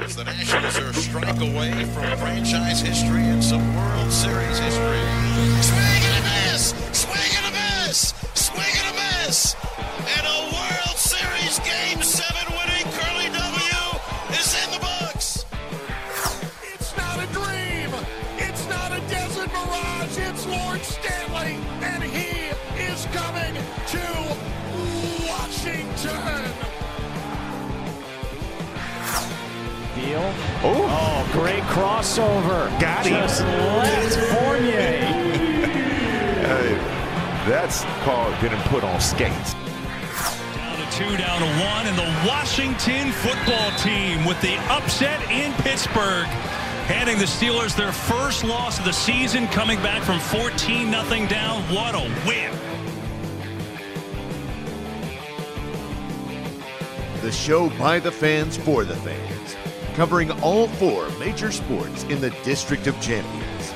As the Nationals are a strike away from franchise history and some World Series history. Swing and a miss! Swing and a miss! Swing and a miss! And a World Series Game 7 Deal. Oh, great crossover. Got him. Just left Fournier. Hey, that's called getting put on skates. Down to two, down to one, and the Washington football team with the upset in Pittsburgh. Handing the Steelers their first loss of the season, coming back from 14 0 down. What a win! The show by the fans for the fans, covering all four major sports in the District of Champions.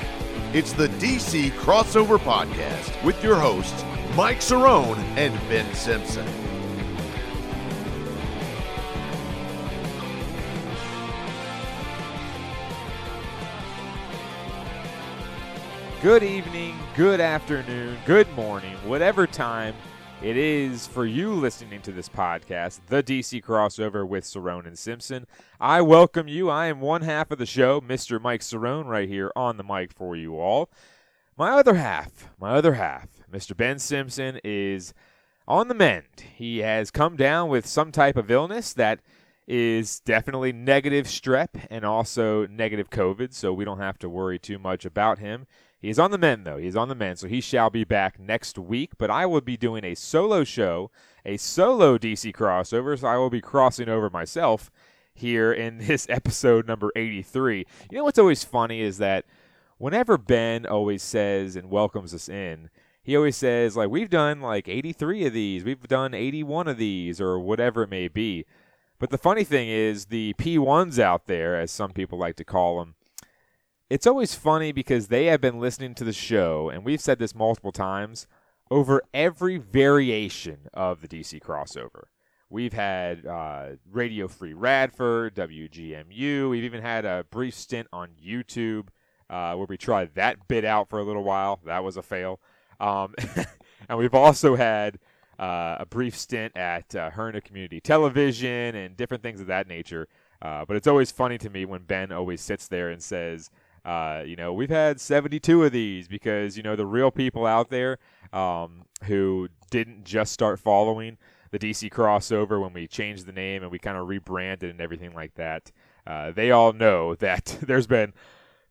It's the DC Crossover Podcast with your hosts, Mike Cerrone and Ben Simpson. Good evening, good afternoon, good morning, whatever time it is for you listening to this podcast, the DC crossover with Cerrone and Simpson. I welcome you. I am one half of the show, Mr. Mike Cerrone, right here on the mic for you all. My other half, my other half, Mr. Ben Simpson, is on the mend. He has come down with some type of illness that is definitely negative strep and also negative COVID, so we don't have to worry too much about him. He is on the men, though. He's on the men, so he shall be back next week. But I will be doing a solo show, a solo DC crossover, so I will be crossing over myself here in this episode number 83. You know what's always funny is that whenever Ben always says and welcomes us in, he always says, like, we've done like 83 of these, we've done 81 of these, or whatever it may be. But the funny thing is, the P1s out there, as some people like to call them, it's always funny because they have been listening to the show, and we've said this multiple times, over every variation of the DC crossover. We've had uh, Radio Free Radford, WGMU. We've even had a brief stint on YouTube uh, where we tried that bit out for a little while. That was a fail. Um, and we've also had uh, a brief stint at uh, Herndon Community Television and different things of that nature. Uh, but it's always funny to me when Ben always sits there and says, uh, you know, we've had 72 of these because, you know, the real people out there um, who didn't just start following the DC crossover when we changed the name and we kind of rebranded and everything like that, uh, they all know that there's been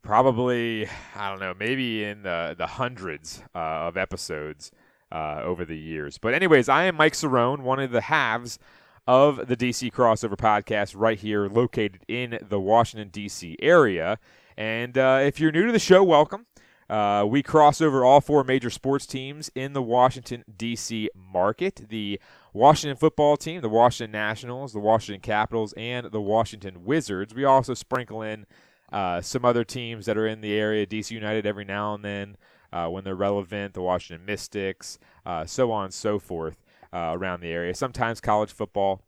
probably, I don't know, maybe in the, the hundreds uh, of episodes uh, over the years. But, anyways, I am Mike Cerrone, one of the halves of the DC crossover podcast right here located in the Washington, D.C. area. And uh, if you're new to the show, welcome. Uh, we cross over all four major sports teams in the Washington, D.C. market the Washington football team, the Washington Nationals, the Washington Capitals, and the Washington Wizards. We also sprinkle in uh, some other teams that are in the area, DC United every now and then uh, when they're relevant, the Washington Mystics, uh, so on and so forth uh, around the area. Sometimes college football.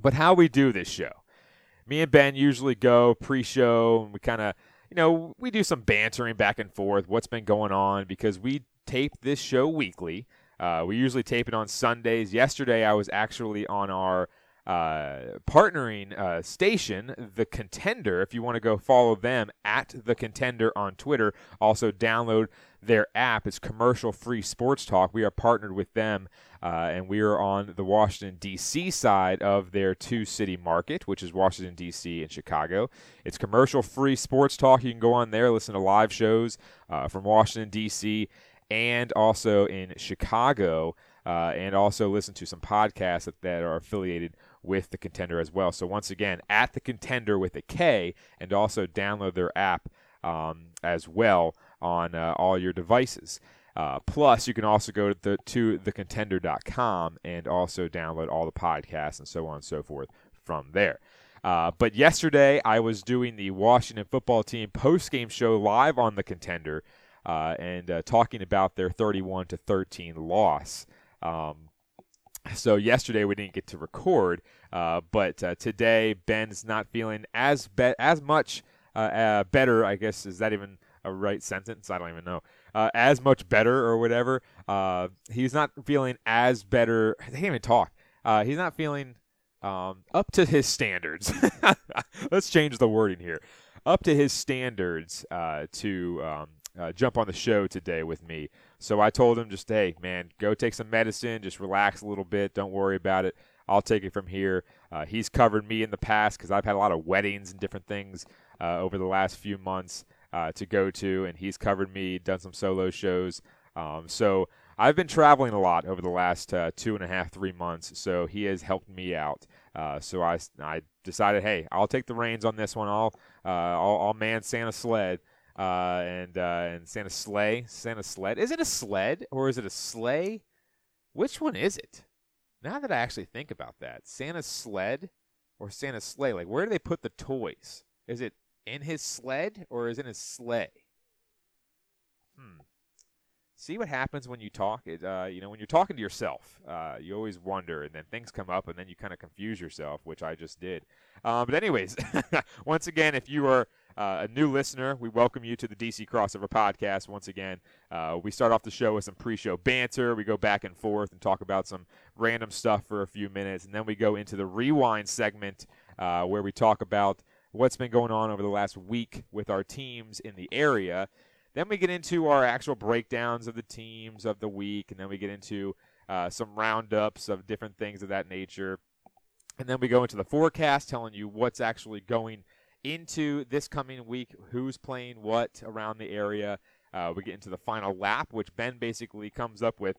But how we do this show me and Ben usually go pre-show and we kind of, you know, we do some bantering back and forth, what's been going on because we tape this show weekly. Uh, we usually tape it on Sundays. Yesterday, I was actually on our uh, partnering uh, station, The Contender. If you want to go follow them at The Contender on Twitter, also download their app. It's commercial free sports talk. We are partnered with them, uh, and we are on the Washington, D.C. side of their two city market, which is Washington, D.C. and Chicago. It's commercial free sports talk. You can go on there, listen to live shows uh, from Washington, D.C. and also in Chicago. Uh, and also listen to some podcasts that, that are affiliated with the contender as well. So once again, at the contender with a K, and also download their app um, as well on uh, all your devices. Uh, plus, you can also go to, the, to thecontender.com and also download all the podcasts and so on and so forth from there. Uh, but yesterday, I was doing the Washington football team post game show live on the contender uh, and uh, talking about their 31 to 13 loss. Um, so yesterday we didn't get to record, uh, but uh, today Ben's not feeling as be- as much better. I guess is that even a right sentence? I don't even know. Uh, as much better or whatever. Uh, he's not feeling as better. I can't even talk. he's not feeling um, up to his standards. Let's change the wording here. Up to his standards to um, jump on the show today with me. So I told him just, hey, man, go take some medicine, just relax a little bit, don't worry about it. I'll take it from here. Uh, he's covered me in the past because I've had a lot of weddings and different things uh, over the last few months uh, to go to, and he's covered me, done some solo shows. Um, so I've been traveling a lot over the last uh, two and a half, three months. So he has helped me out. Uh, so I, I decided, hey, I'll take the reins on this one. I'll, uh, I'll, I'll man Santa sled uh, and uh, and Santa sleigh, Santa sled. Is it a sled or is it a sleigh? Which one is it? Now that I actually think about that, Santa sled or Santa sleigh? Like, where do they put the toys? Is it in his sled or is in his sleigh? Hmm. See what happens when you talk. It, uh, you know, when you're talking to yourself, uh, you always wonder, and then things come up, and then you kind of confuse yourself, which I just did. Um, but anyways, once again, if you are uh, a new listener, we welcome you to the DC Crossover Podcast once again. Uh, we start off the show with some pre show banter. We go back and forth and talk about some random stuff for a few minutes. And then we go into the rewind segment uh, where we talk about what's been going on over the last week with our teams in the area. Then we get into our actual breakdowns of the teams of the week. And then we get into uh, some roundups of different things of that nature. And then we go into the forecast, telling you what's actually going into this coming week, who's playing what around the area. Uh, we get into the final lap, which Ben basically comes up with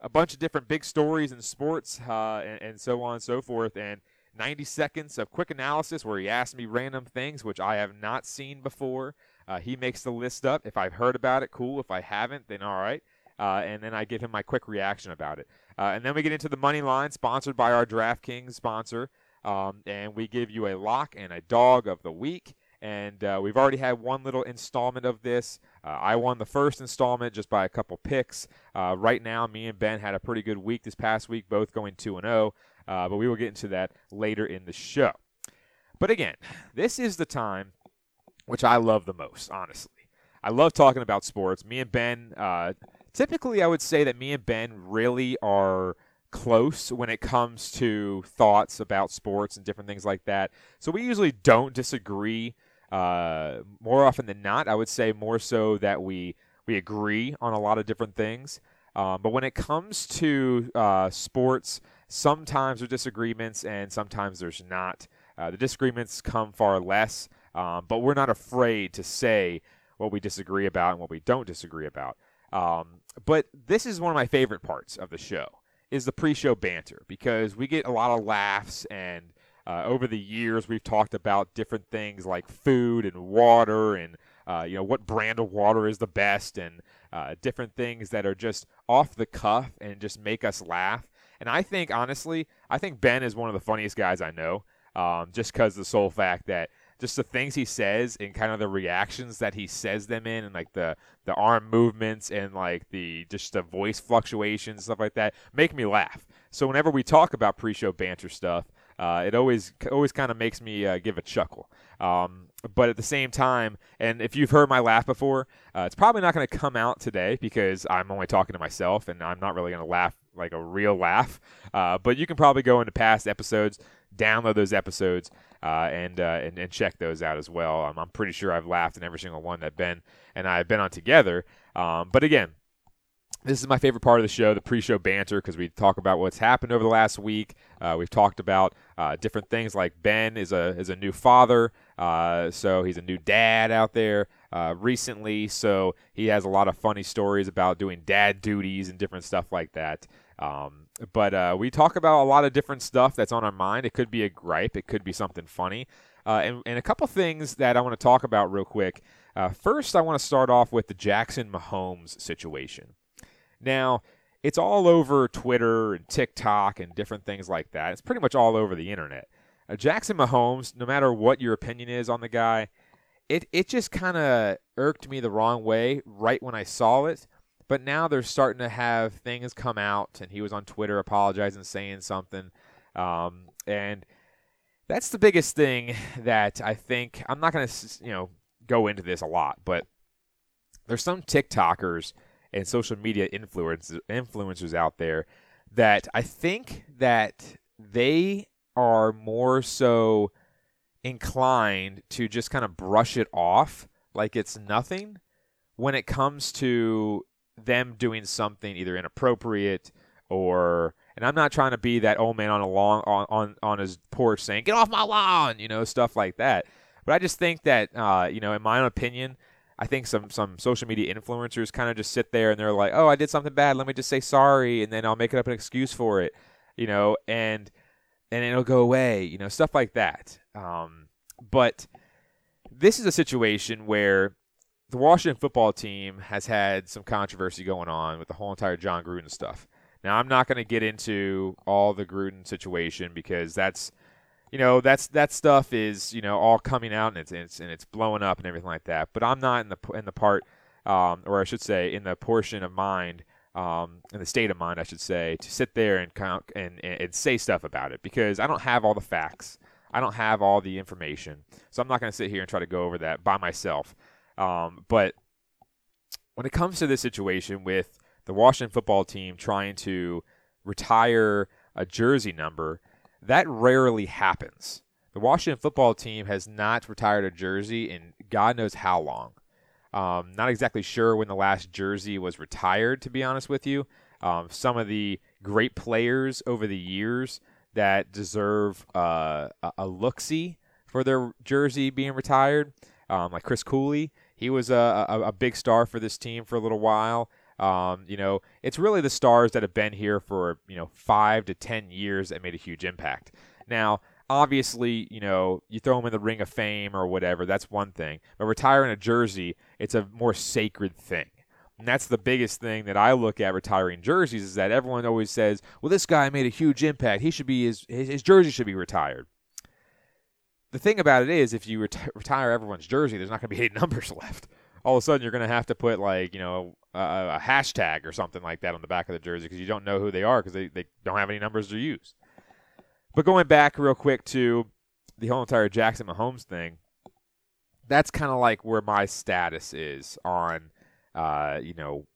a bunch of different big stories in sports uh, and, and, so on and so forth. And 90 seconds of quick analysis where he asks me random things, which I have not seen before. Uh, he makes the list up. If I've heard about it, cool. If I haven't, then all right. Uh, and then I give him my quick reaction about it. Uh, and then we get into the money line, sponsored by our DraftKings sponsor. Um, and we give you a lock and a dog of the week. And uh, we've already had one little installment of this. Uh, I won the first installment just by a couple picks. Uh, right now, me and Ben had a pretty good week this past week, both going 2 and 0. Uh, but we will get into that later in the show. But again, this is the time which I love the most, honestly. I love talking about sports. Me and Ben, uh, typically, I would say that me and Ben really are close when it comes to thoughts about sports and different things like that. So we usually don't disagree. Uh, more often than not, I would say more so that we we agree on a lot of different things. Um, but when it comes to uh, sports, sometimes there's disagreements and sometimes there's not. Uh, the disagreements come far less, um, but we're not afraid to say what we disagree about and what we don't disagree about. Um, but this is one of my favorite parts of the show is the pre-show banter because we get a lot of laughs and uh, over the years we've talked about different things like food and water and uh, you know what brand of water is the best and uh, different things that are just off the cuff and just make us laugh and i think honestly i think ben is one of the funniest guys i know um, just because the sole fact that just the things he says and kind of the reactions that he says them in and like the the arm movements and like the just the voice fluctuations stuff like that make me laugh. So whenever we talk about pre-show banter stuff uh, it always always kind of makes me uh, give a chuckle. Um, but at the same time and if you've heard my laugh before uh, it's probably not going to come out today because i'm only talking to myself and i'm not really going to laugh like a real laugh uh, but you can probably go into past episodes download those episodes uh, and, uh, and and check those out as well. Um, I'm pretty sure I've laughed in every single one that Ben and I have been on together. Um, but again, this is my favorite part of the show, the pre-show banter, because we talk about what's happened over the last week. Uh, we've talked about uh, different things like Ben is a is a new father, uh, so he's a new dad out there uh, recently. So he has a lot of funny stories about doing dad duties and different stuff like that. Um, but uh, we talk about a lot of different stuff that's on our mind. It could be a gripe, it could be something funny, uh, and, and a couple things that I want to talk about real quick. first, I want to start off with the Jackson Mahomes situation. Now, it's all over Twitter and TikTok and different things like that. It's pretty much all over the internet. Uh, Jackson Mahomes, no matter what your opinion is on the guy, it it just kind of irked me the wrong way right when I saw it. But now they're starting to have things come out, and he was on Twitter apologizing, saying something, um, and that's the biggest thing that I think. I'm not going to you know go into this a lot, but there's some TikTokers and social media influencers influencers out there that I think that they are more so inclined to just kind of brush it off like it's nothing when it comes to them doing something either inappropriate or and I'm not trying to be that old man on a long on, on, on his porch saying, Get off my lawn, you know, stuff like that. But I just think that uh, you know, in my own opinion, I think some some social media influencers kind of just sit there and they're like, "Oh, I did something bad. Let me just say sorry, and then I'll make it up an excuse for it," you know, and and it'll go away, you know, stuff like that. Um, but this is a situation where the Washington football team has had some controversy going on with the whole entire Jon Gruden stuff. Now, I'm not going to get into all the Gruden situation because that's you know that's that stuff is you know all coming out and it's, and it's and it's blowing up and everything like that. But I'm not in the in the part, um, or I should say, in the portion of mind, um, in the state of mind, I should say, to sit there and count and, and, and say stuff about it because I don't have all the facts. I don't have all the information, so I'm not going to sit here and try to go over that by myself. Um, but when it comes to this situation with the Washington football team trying to retire a jersey number that rarely happens. The Washington football team has not retired a jersey in God knows how long. Um, not exactly sure when the last jersey was retired, to be honest with you. Um, some of the great players over the years that deserve uh, a look see for their jersey being retired, um, like Chris Cooley. He was a, a, a, big star for this team for a little while. Um, you know, it's really the stars that have been here for, you know, five to 10 years that made a huge impact. Now, obviously, you know, you throw them in the ring of fame or whatever, that's one thing. But retiring a jersey, it's a more sacred thing. And that's the biggest thing that I look at retiring jerseys is that everyone always says, well, this guy made a huge impact. He should be, his, his, his jersey should be retired. The thing about it is, if you retire everyone's jersey, there's not going to be eight numbers left all of a sudden you're going to have to put like you know a, a, hashtag or something like that on the back of the jersey because you don't know who they are because they, they don't have any numbers to use. But going back real quick to the whole entire Jackson Mahomes thing, that's kind of like where my status is on, uh, you know,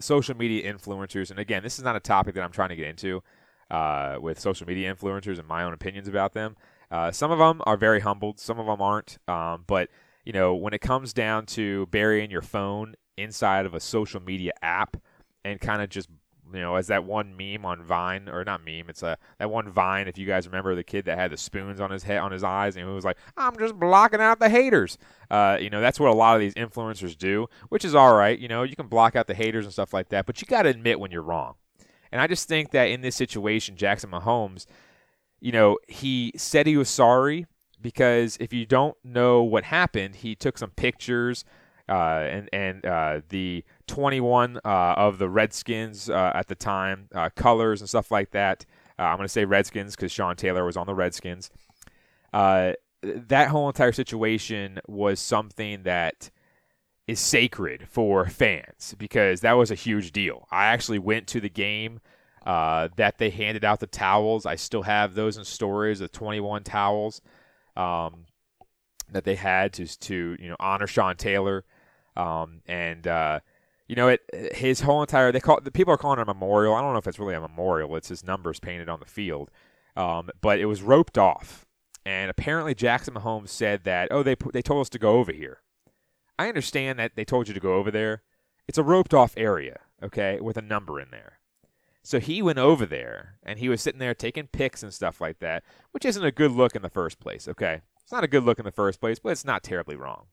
social media influencers. And again, this is not a topic that I'm trying to get into uh, with social media influencers and my own opinions about them. Uh, some of them are very humbled, some of them aren't. Um, but you know, when it comes down to burying your phone inside of a social media app and kind of just you know, as that one meme on Vine, or not meme, it's a that one Vine. If you guys remember the kid that had the spoons on his head, on his eyes, and he was like, "I'm just blocking out the haters." Uh, you know, that's what a lot of these influencers do, which is all right. You know, you can block out the haters and stuff like that, but you got to admit when you're wrong. And I just think that in this situation, Jackson Mahomes, you know, he said he was sorry, because if you don't know what happened, he took some pictures uh, and and uh, the 21 uh, of the Redskins uh, at the time, uh, colors and stuff like that. Uh, I'm going to say Redskins because Sean Taylor was on the Redskins. that whole entire situation was something that is sacred for fans because that was a huge deal. I actually went to the game. That they handed out the towels. I still have those in storage, the 21 towels um, that they had to to you know honor Sean Taylor, um, and uh, you know it his whole entire they call the people are calling it a memorial. I don't know if it's really a memorial. It's his numbers painted on the field. um, but it was roped off. And apparently, Jackson Mahomes said that, oh, they they told us to go over here. I understand that they told you to go over there. It's a roped off area, okay, with a number in there. So he went over there and he was sitting there taking pics and stuff like that, which isn't a good look in the first place, okay? It's not a good look in the first place, but it's not terribly wrong.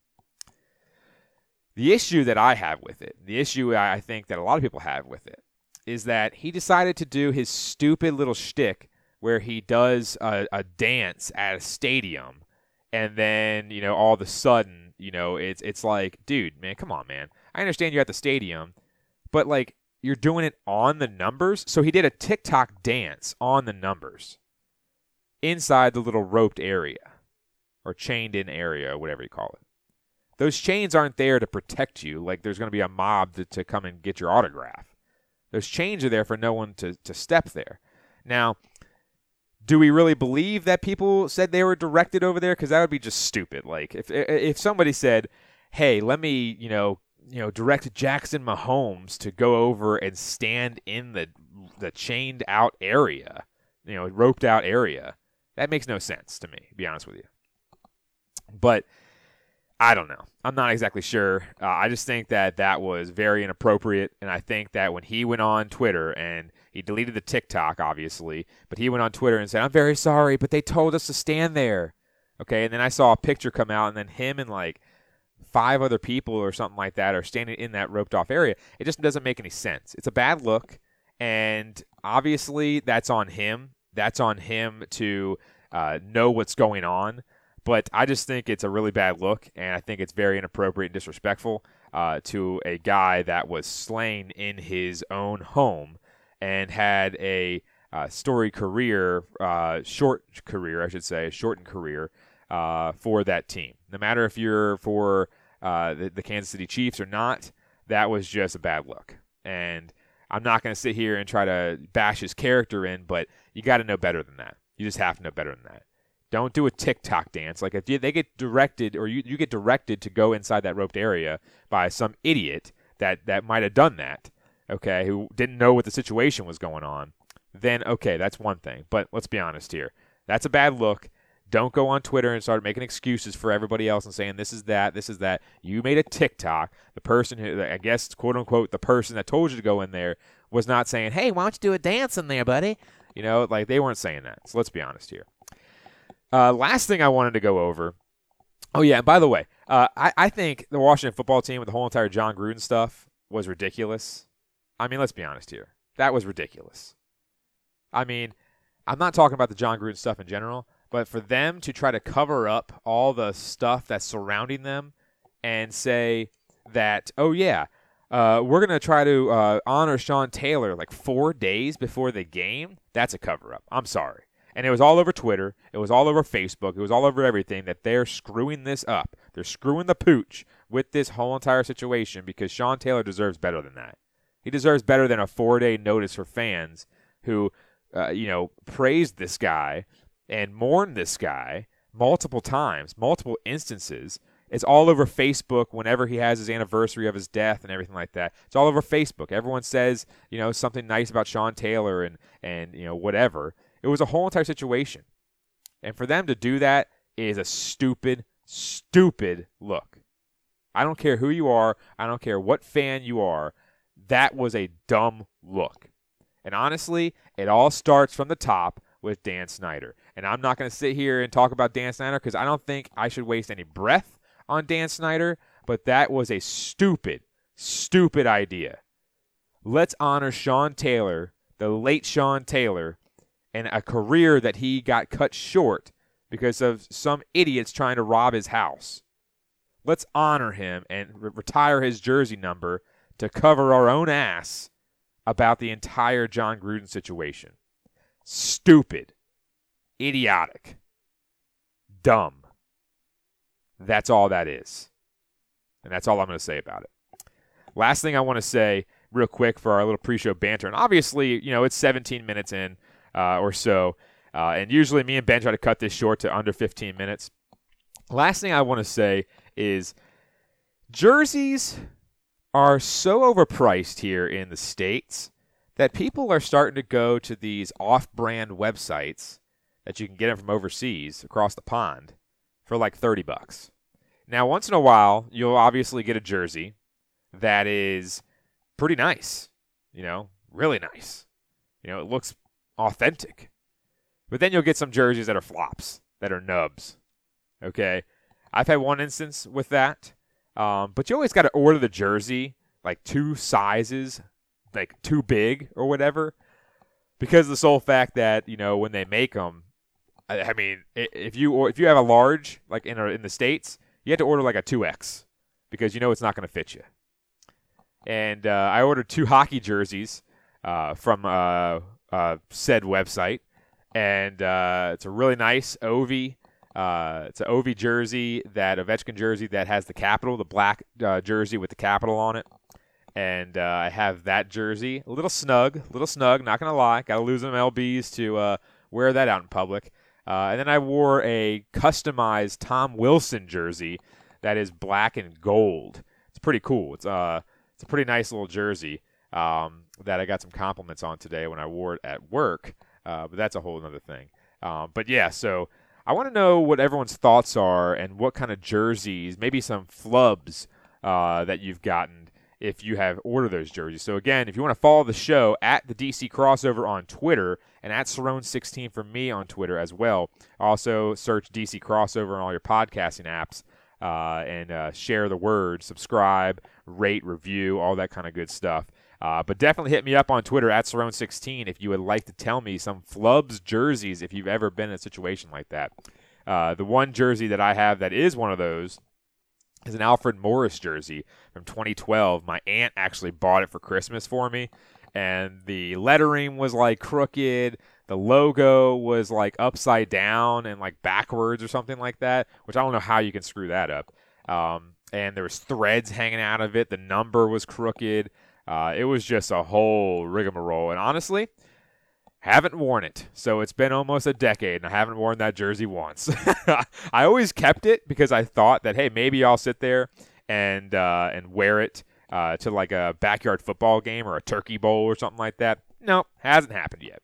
The issue that I have with it, the issue I think that a lot of people have with it, is that he decided to do his stupid little shtick where he does a, a dance at a stadium, and then you know all of a sudden, you know it's it's like, dude, man, come on, man. I understand you're at the stadium, but like you're doing it on the numbers. So he did a TikTok dance on the numbers inside the little roped area or chained in area, whatever you call it. Those chains aren't there to protect you, like there's going to be a mob to, to come and get your autograph. Those chains are there for no one to, to step there. Now, do we really believe that people said they were directed over there? Because that would be just stupid. Like if if somebody said, "Hey, let me," you know, you know, direct Jackson Mahomes to go over and stand in the the chained out area, you know, roped out area. That makes no sense to me, to be honest with you. But I don't know. I'm not exactly sure. Uh, I just think that that was very inappropriate, and I think that when he went on Twitter and he deleted the TikTok, obviously, but he went on Twitter and said, "I'm very sorry, but they told us to stand there." Okay, and then I saw a picture come out, and then him and like five other people or something like that are standing in that roped off area. It just doesn't make any sense. It's a bad look, and obviously that's on him. That's on him to uh, know what's going on. But I just think it's a really bad look, and I think it's very inappropriate and disrespectful uh, to a guy that was slain in his own home and had a uh, story career, uh, short career, I should say, shortened career uh, for that team. No matter if you're for uh, the, the Kansas City Chiefs or not, that was just a bad look. And I'm not going to sit here and try to bash his character in, but you got to know better than that. You just have to know better than that. Don't do a TikTok dance. Like if you, they get directed or you, you get directed to go inside that roped area by some idiot that, that might have done that, okay, who didn't know what the situation was going on, then okay, that's one thing. But let's be honest here. That's a bad look. Don't go on Twitter and start making excuses for everybody else and saying this is that, this is that. You made a TikTok. The person who, I guess, quote unquote, the person that told you to go in there was not saying, hey, why don't you do a dance in there, buddy? You know, like they weren't saying that. So let's be honest here. Uh, last thing I wanted to go over. Oh, yeah. And by the way, uh, I, I think the Washington football team with the whole entire John Gruden stuff was ridiculous. I mean, let's be honest here. That was ridiculous. I mean, I'm not talking about the John Gruden stuff in general. But for them to try to cover up all the stuff that's surrounding them and say that, oh, yeah, uh, we're going to try to uh, honor Sean Taylor like four days before the game, that's a cover up. I'm sorry. And it was all over Twitter. It was all over Facebook. It was all over everything that they're screwing this up. They're screwing the pooch with this whole entire situation because Sean Taylor deserves better than that. He deserves better than a four day notice for fans who, uh, you know, praised this guy and mourn this guy multiple times, multiple instances. It's all over Facebook whenever he has his anniversary of his death and everything like that. It's all over Facebook. Everyone says, you know, something nice about Sean Taylor and and you know whatever. It was a whole entire situation. And for them to do that is a stupid stupid look. I don't care who you are, I don't care what fan you are. That was a dumb look. And honestly, it all starts from the top with Dan Snyder. And I'm not going to sit here and talk about Dan Snyder because I don't think I should waste any breath on Dan Snyder, but that was a stupid, stupid idea. Let's honor Sean Taylor, the late Sean Taylor, and a career that he got cut short because of some idiots trying to rob his house. Let's honor him and re- retire his jersey number to cover our own ass about the entire John Gruden situation. Stupid idiotic, dumb. That's all that is. And that's all I'm going to say about it. Last thing I want to say, real quick, for our little pre show banter. And obviously, you know, it's 17 minutes in uh, or so. Uh, and usually me and Ben try to cut this short to under 15 minutes. Last thing I want to say is jerseys are so overpriced here in the States that people are starting to go to these off brand websites that you can get them from overseas across the pond for like 30 bucks. Now, once in a while, you'll obviously get a jersey that is pretty nice, you know, really nice. You know, it looks authentic. But then you'll get some jerseys that are flops, that are nubs. Okay? I've had one instance with that. Um, but you always got to order the jersey like two sizes, like too big or whatever, because the sole fact that you know when they make them, I, mean, if you or if you have a large like in a, in the states, you have to order like a two X because you know it's not going to fit you. And uh, I ordered two hockey jerseys uh, from uh, uh said website, and uh, it's a really nice Ovi. Uh, it's an Ovi jersey, that Ovechkin jersey that has the capital, the black jersey with the capital on it and uh, I have that jersey. A little snug, a little snug. Not gonna lie, got to lose them lbs to uh, wear that out in public. Uh, and then I wore a customized Tom Wilson jersey that is black and gold. It's pretty cool. It's uh, it's a pretty nice little jersey um, that I got some compliments on today when I wore it at work. Uh, but that's a whole other thing. Um, but yeah, so I want to know what everyone's thoughts are and what kind of jerseys, maybe some flubs uh, that you've gotten if you have ordered those jerseys. So again, if you want to follow the show at the DC Crossover on Twitter and at Cerrone16 for me on Twitter as well. Also search DC Crossover on all your podcasting apps uh, and uh, share the word, subscribe, rate, review, all that kind of good stuff. Uh, but definitely hit me up on Twitter at Cerrone16 if you would like to tell me some flubs jerseys if you've ever been in a situation like that. Uh, the one jersey that I have that is one of those is an Alfred Morris jersey from 2012. My aunt actually bought it for Christmas for me, and the lettering was like crooked. The logo was like upside down and like backwards or something like that, which I don't know how you can screw that up. Um, and there was threads hanging out of it. The number was crooked. Uh, it was just a whole rigmarole. And honestly, haven't worn it. So it's been almost a decade, and I haven't worn that jersey once. I always kept it because I thought that hey, maybe I'll sit there and uh, and wear it uh, to like a backyard football game or a turkey bowl or something like that. No, hasn't happened yet.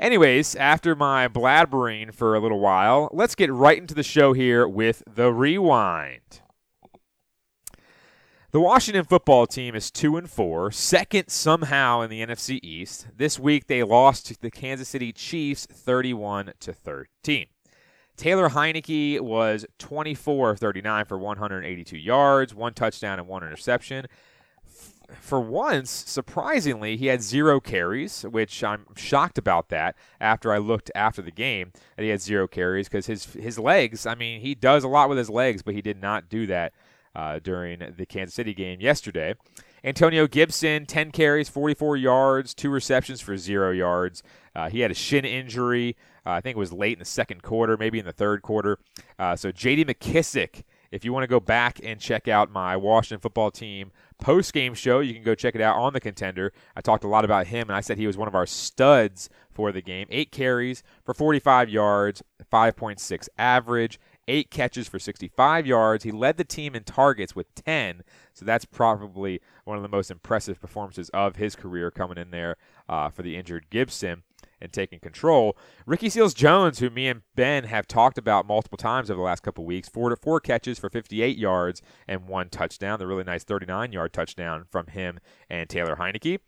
Anyways, after my blabbering for a little while, let's get right into the show here with the rewind. The Washington football team is 2 and 4, second somehow in the NFC East. This week they lost to the Kansas City Chiefs 31 to 13. Taylor Heinicke was 24 of 39 for 182 yards, one touchdown and one interception. For once, surprisingly, he had zero carries, which I'm shocked about that after I looked after the game that he had zero carries because his his legs, I mean, he does a lot with his legs, but he did not do that uh, during the Kansas City game yesterday. Antonio Gibson, 10 carries, 44 yards, two receptions for zero yards. Uh, he had a shin injury. Uh, I think it was late in the second quarter, maybe in the third quarter. Uh, so J.D. McKissic, if you want to go back and check out my Washington football team post game show, you can go check it out on the contender. I talked a lot about him, and I said he was one of our studs for the game. Eight carries for 45 yards, 5.6 average, eight catches for 65 yards. He led the team in targets with 10, so that's probably one of the most impressive performances of his career coming in there uh, for the injured Gibson and taking control. Ricky Seals Jones, who me and Ben have talked about multiple times over the last couple weeks, four to four catches for 58 yards and one touchdown. The really nice 39 yard touchdown from him and Taylor Heinicke.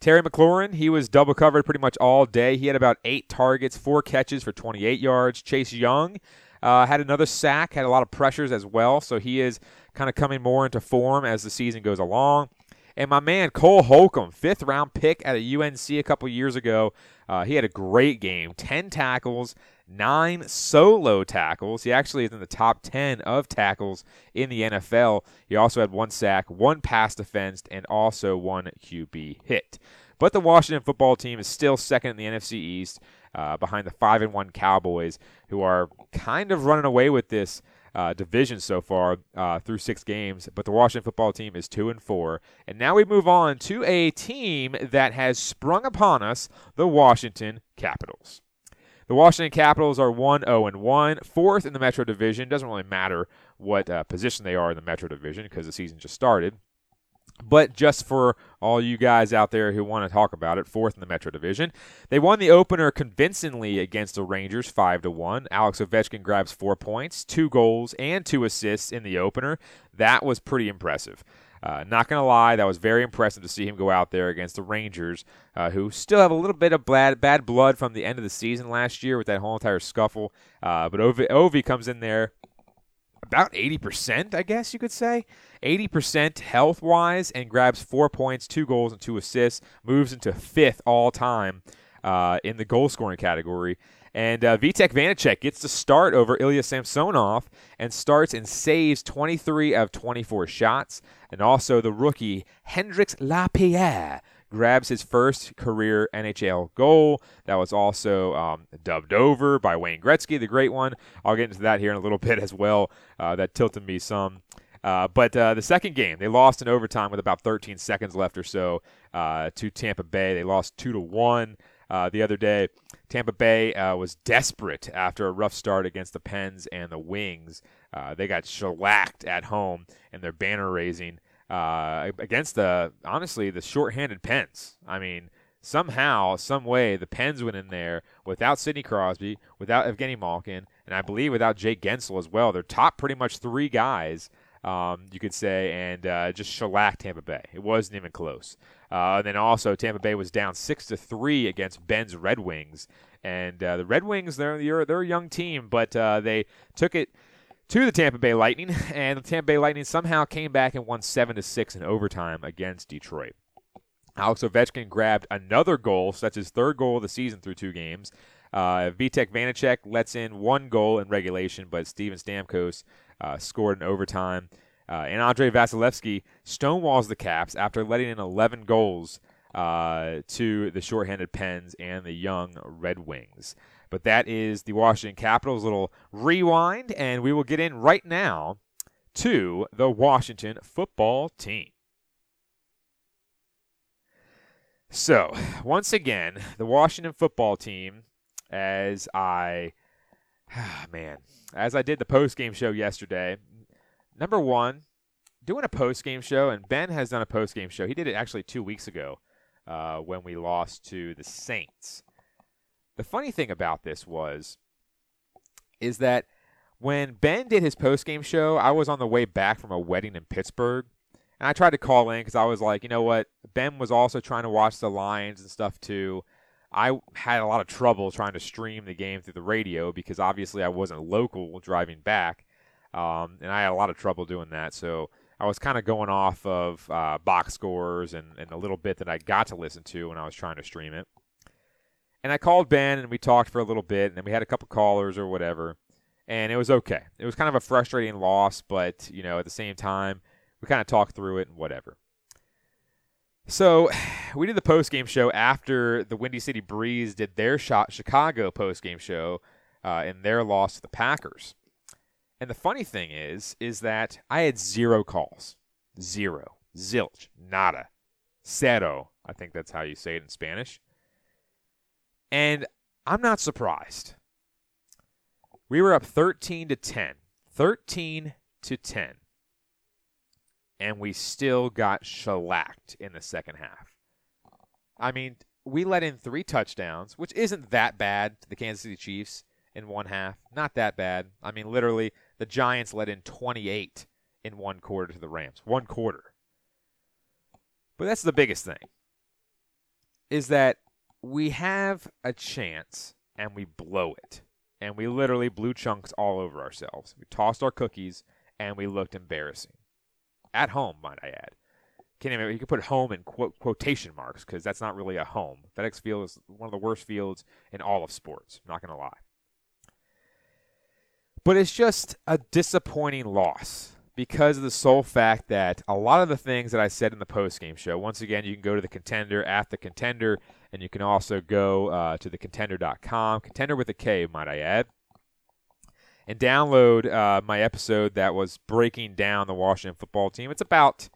Terry McLaurin, he was double covered pretty much all day. He had about eight targets, four catches for 28 yards. Chase Young, uh, had another sack, had a lot of pressures as well, so he is kind of coming more into form as the season goes along. And my man Cole Holcomb, fifth round pick at a UNC a couple years ago, uh, he had a great game. Ten tackles, nine solo tackles. He actually is in the top ten of tackles in the NFL. He also had one sack, one pass defense, and also one QB hit. But the Washington football team is still second in the NFC East uh, behind the five and one Cowboys, who are kind of running away with this uh, division so far uh, through six games. But the Washington football team is two and four, and now we move on to a team that has sprung upon us: the Washington Capitals. The Washington Capitals are 1 0 and 1, fourth in the Metro Division. Doesn't really matter what uh, position they are in the Metro Division because the season just started. But just for all you guys out there who want to talk about it, fourth in the Metro Division, they won the opener convincingly against the Rangers, five to one. Alex Ovechkin grabs four points, two goals, and two assists in the opener. That was pretty impressive. Uh, not going to lie, that was very impressive to see him go out there against the Rangers, uh, who still have a little bit of bad, bad blood from the end of the season last year with that whole entire scuffle. Uh, but Ovi, Ovi comes in there about 80%, I guess you could say. 80% health wise and grabs four points, two goals, and two assists. Moves into fifth all time uh, in the goal scoring category. And uh, Vitek Vanecek gets the start over Ilya Samsonov and starts and saves 23 of 24 shots. And also the rookie Hendrix Lapierre grabs his first career NHL goal. That was also um, dubbed over by Wayne Gretzky, the great one. I'll get into that here in a little bit as well. Uh, that tilted me some. Uh, but uh, the second game, they lost in overtime with about 13 seconds left or so uh, to Tampa Bay. They lost two to one uh, the other day. Tampa Bay uh, was desperate after a rough start against the Pens and the Wings. Uh, they got shellacked at home in their banner raising against the honestly the shorthanded Pens. I mean, somehow, some way, the Pens went in there without Sidney Crosby, without Evgeny Malkin, and I believe without Jake Guentzel as well. Their top pretty much three guys. Um, you could say, and uh, just shellacked Tampa Bay. It wasn't even close. Uh, and then also Tampa Bay was down six to three against Ben's Red Wings, and uh, the Red Wings they're they're, they're a young team, but uh, they took it to the Tampa Bay Lightning, and the Tampa Bay Lightning somehow came back and won seven to six in overtime against Detroit. Alex Ovechkin grabbed another goal, so that's his third goal of the season through two games. Uh, Vitek Vanecek lets in one goal in regulation, but Steven Stamkos uh, scored in overtime. Uh, and Andrei Vasilevskiy stonewalls the Caps after letting in 11 goals uh, to the shorthanded Pens and the young Red Wings. But that is the Washington Capitals' little rewind, and we will get in right now to the Washington football team. So, once again, the Washington football team, as I, man, as I did the post game show yesterday, number one, doing a post game show, and Ben has done a post game show. He did it actually two weeks ago uh, when we lost to the Saints. The funny thing about this was, is that when Ben did his post game show, I was on the way back from a wedding in Pittsburgh. And I tried to call in because I was like, you know what? Ben was also trying to watch the Lions and stuff too. I had a lot of trouble trying to stream the game through the radio because obviously I wasn't local driving back. Um, and I had a lot of trouble doing that. So I was kind of going off of uh, box scores and, and a little bit that I got to listen to when I was trying to stream it. And I called Ben and we talked for a little bit, and then we had a couple callers or whatever, and it was okay. It was kind of a frustrating loss, but you know, at the same time, we kind of talked through it and whatever. So we did the post game show after the Windy City Breeze did their shot Chicago post game show uh, in their loss to the Packers. And the funny thing is, is that I had zero calls. Zero. Zilch. Nada. Cero. I think that's how you say it in Spanish. And I'm not surprised. We were up 13 to 10. 13 to 10. And we still got shellacked in the second half. I mean, we let in three touchdowns, which isn't that bad to the Kansas City Chiefs in one half. Not that bad. I mean, literally, the Giants let in 28 in one quarter to the Rams. One quarter. But that's the biggest thing. Is that we have a chance and we blow it. And we literally blew chunks all over ourselves. We tossed our cookies and we looked embarrassing. At home, might I add. Can't even, you can put home in quote, quotation marks because that's not really a home. FedEx Field is one of the worst fields in all of sports. I'm not to lie. But it's just a disappointing loss because of the sole fact that a lot of the things that I said in the post-game show, once again, you can go to the contender at the contender, and you can also go uh, to thecontender.com, contender with a K, might I add, and download uh, my episode that was breaking down the Washington football team. It's about,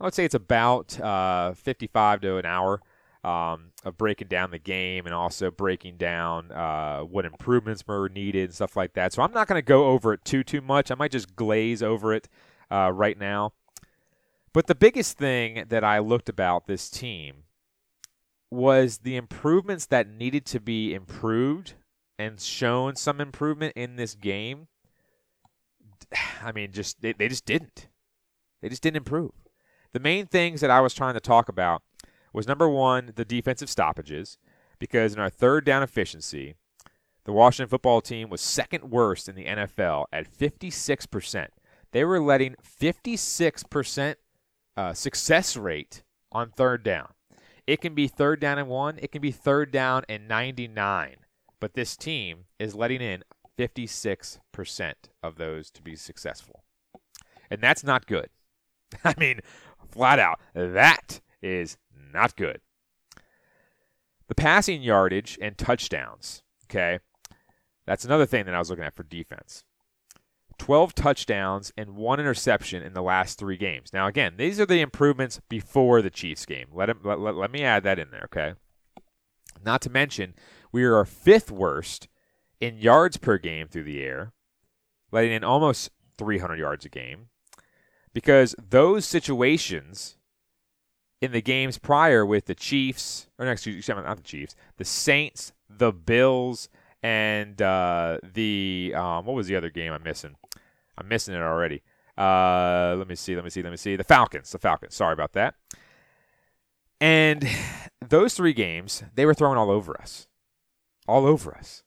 I would say it's about uh, 55 to an hour um, of breaking down the game and also breaking down uh, what improvements were needed and stuff like that. So I'm not going to go over it too too much. I might just glaze over it uh, right now. But the biggest thing that I looked about this team was the improvements that needed to be improved and shown some improvement in this game. I mean, just they, they just didn't. They just didn't improve. The main things that I was trying to talk about was number one, the defensive stoppages, because in our third down efficiency, the Washington football team was second worst in the NFL at 56%. They were letting 56% uh, success rate on third down. It can be third down and one, it can be third down and 99. But this team is letting in 56% of those to be successful. And that's not good. I mean, flat out, that is not good. The passing yardage and touchdowns, okay? That's another thing that I was looking at for defense. 12 touchdowns and one interception in the last three games. Now, again, these are the improvements before the Chiefs game. Let, him, let, let, let me add that in there, okay? Not to mention, we are fifth worst in yards per game through the air, letting in almost 300 yards a game, because those situations in the games prior with the Chiefs, or next, not the Chiefs, the Saints, the Bills, and uh, the um, what was the other game I'm missing? I'm missing it already. Uh, let me see. Let me see. Let me see. The Falcons. The Falcons. Sorry about that. And those three games, they were thrown all over us, all over us.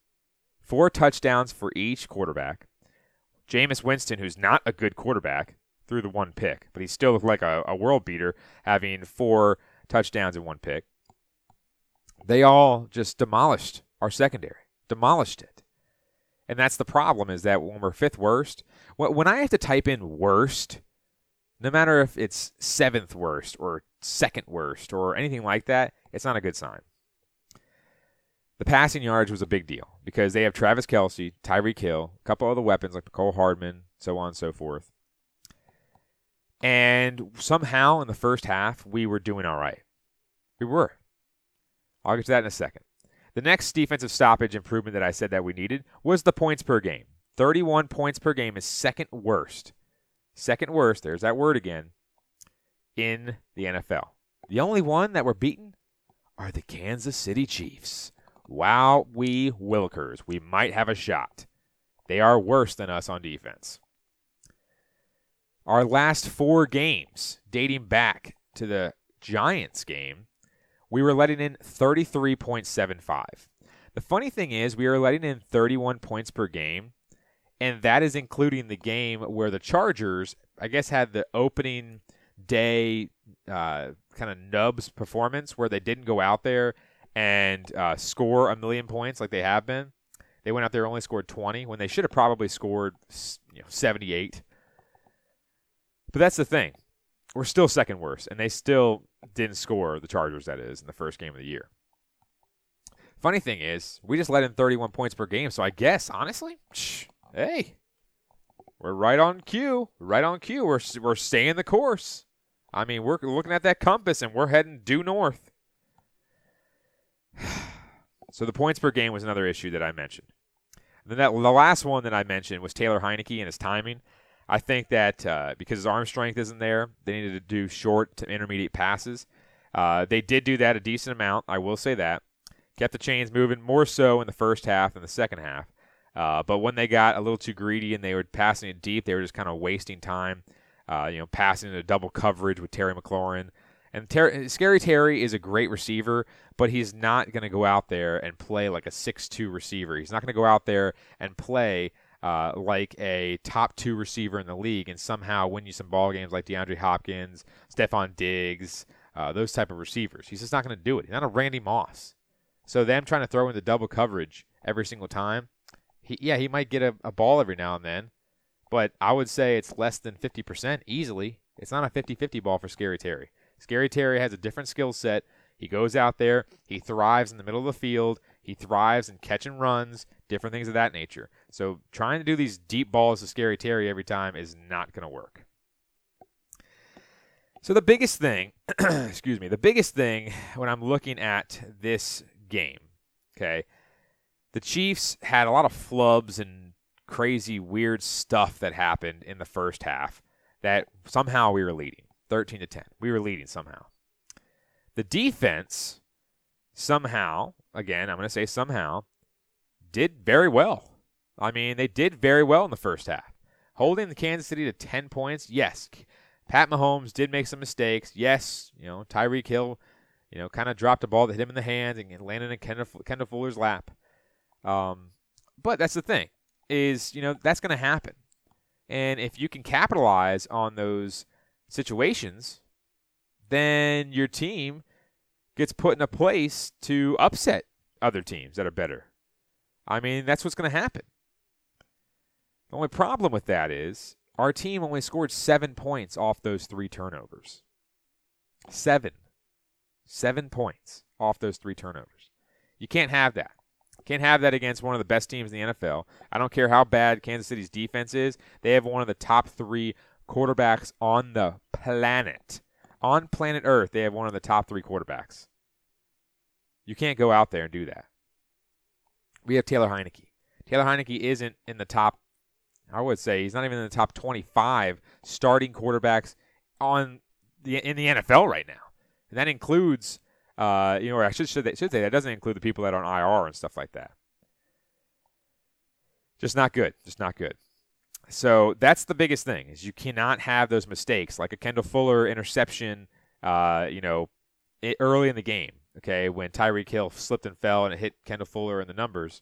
Four touchdowns for each quarterback. Jameis Winston, who's not a good quarterback, threw the one pick, but he still looked like a, a world beater, having four touchdowns and one pick. They all just demolished our secondary demolished it. And that's the problem is that when we're fifth worst, when I have to type in worst, no matter if it's seventh worst or second worst or anything like that, it's not a good sign. The passing yards was a big deal because they have Travis Kelce, Tyreek Hill, a couple other weapons like Mecole Hardman, so on and so forth. And somehow in the first half, we were doing all right. We were. I'll get to that in a second. The next defensive stoppage improvement that I said that we needed was the points per game. 31 points per game is second worst. Second worst, there's that word again, in the NFL. The only one that we're beaten are the Kansas City Chiefs. Wow, we Wilkers. We might have a shot. They are worse than us on defense. Our last four games, dating back to the Giants game, we were letting in 33.75. The funny thing is, we are letting in 31 points per game, and that is including the game where the Chargers, I guess, had the opening day uh, kind of nubs performance where they didn't go out there and uh, score a million points like they have been. They went out there only scored 20 when they should have probably scored you know, 78. But that's the thing. We're still second worst, and they still didn't score the Chargers, that is, in the first game of the year. Funny thing is, we just let in 31 points per game, so I guess, honestly, hey, we're right on cue. Right on cue. We're, we're staying the course. I mean, we're looking at that compass and we're heading due north. So the points per game was another issue that I mentioned. And then that, the last one that I mentioned was Taylor Heinicke and his timing. I think that uh, because his arm strength isn't there, they needed to do short to intermediate passes. Uh, they did do that a decent amount. I will say that. Kept the chains moving more so in the first half than the second half. Uh, but when they got a little too greedy and they were passing it deep, they were just kind of wasting time. Uh, you know, passing into double coverage with Terry McLaurin. And Ter- Scary Terry is a great receiver, but he's not going to go out there and play like a six-two receiver. He's not going to go out there and play uh, like a top two receiver in the league and somehow win you some ball games like DeAndre Hopkins, Stefon Diggs, uh, those type of receivers. He's just not going to do it. He's not a Randy Moss. So them trying to throw in the double coverage every single time, he, yeah, he might get a, a ball every now and then, but I would say it's less than 50% easily. It's not a 50-50 ball for Scary Terry. Scary Terry has a different skill set. He goes out there, he thrives in the middle of the field, he thrives in catch and runs, different things of that nature. So trying to do these deep balls to Scary Terry every time is not going to work. So the biggest thing, excuse me, the biggest thing when I'm looking at this game, okay, the Chiefs had a lot of flubs and crazy weird stuff that happened in the first half that somehow we were leading. 13 to 10. We were leading somehow. The defense somehow, again, I'm going to say somehow, did very well. I mean, they did very well in the first half. Holding the Kansas City to 10 points, yes. Pat Mahomes did make some mistakes. Yes, you know, Tyreek Hill, you know, kind of dropped a ball that hit him in the hand and landed in Kendall, Fuller's lap. Um, but that's the thing is, you know, that's going to happen. And if you can capitalize on those situations, then your team gets put in a place to upset other teams that are better. I mean, that's what's going to happen. The only problem with that is our team only scored seven points off those three turnovers. Seven. Seven points off those three turnovers. You can't have that. Can't have that against one of the best teams in the NFL. I don't care how bad Kansas City's defense is. They have one of the top three quarterbacks on the planet. On planet Earth, they have one of the top three quarterbacks. You can't go out there and do that. We have Taylor Heinicke. Taylor Heinicke isn't in the top, I would say, he's not even in the top 25 starting quarterbacks on the in the NFL right now. And that includes uh, you know, or I should should, should say that doesn't include the people that are on IR and stuff like that. Just not good. Just not good. So that's the biggest thing is you cannot have those mistakes like a Kendall Fuller interception. Uh, you know, early in the game. Okay, when Tyreek Hill slipped and fell and it hit Kendall Fuller in the numbers,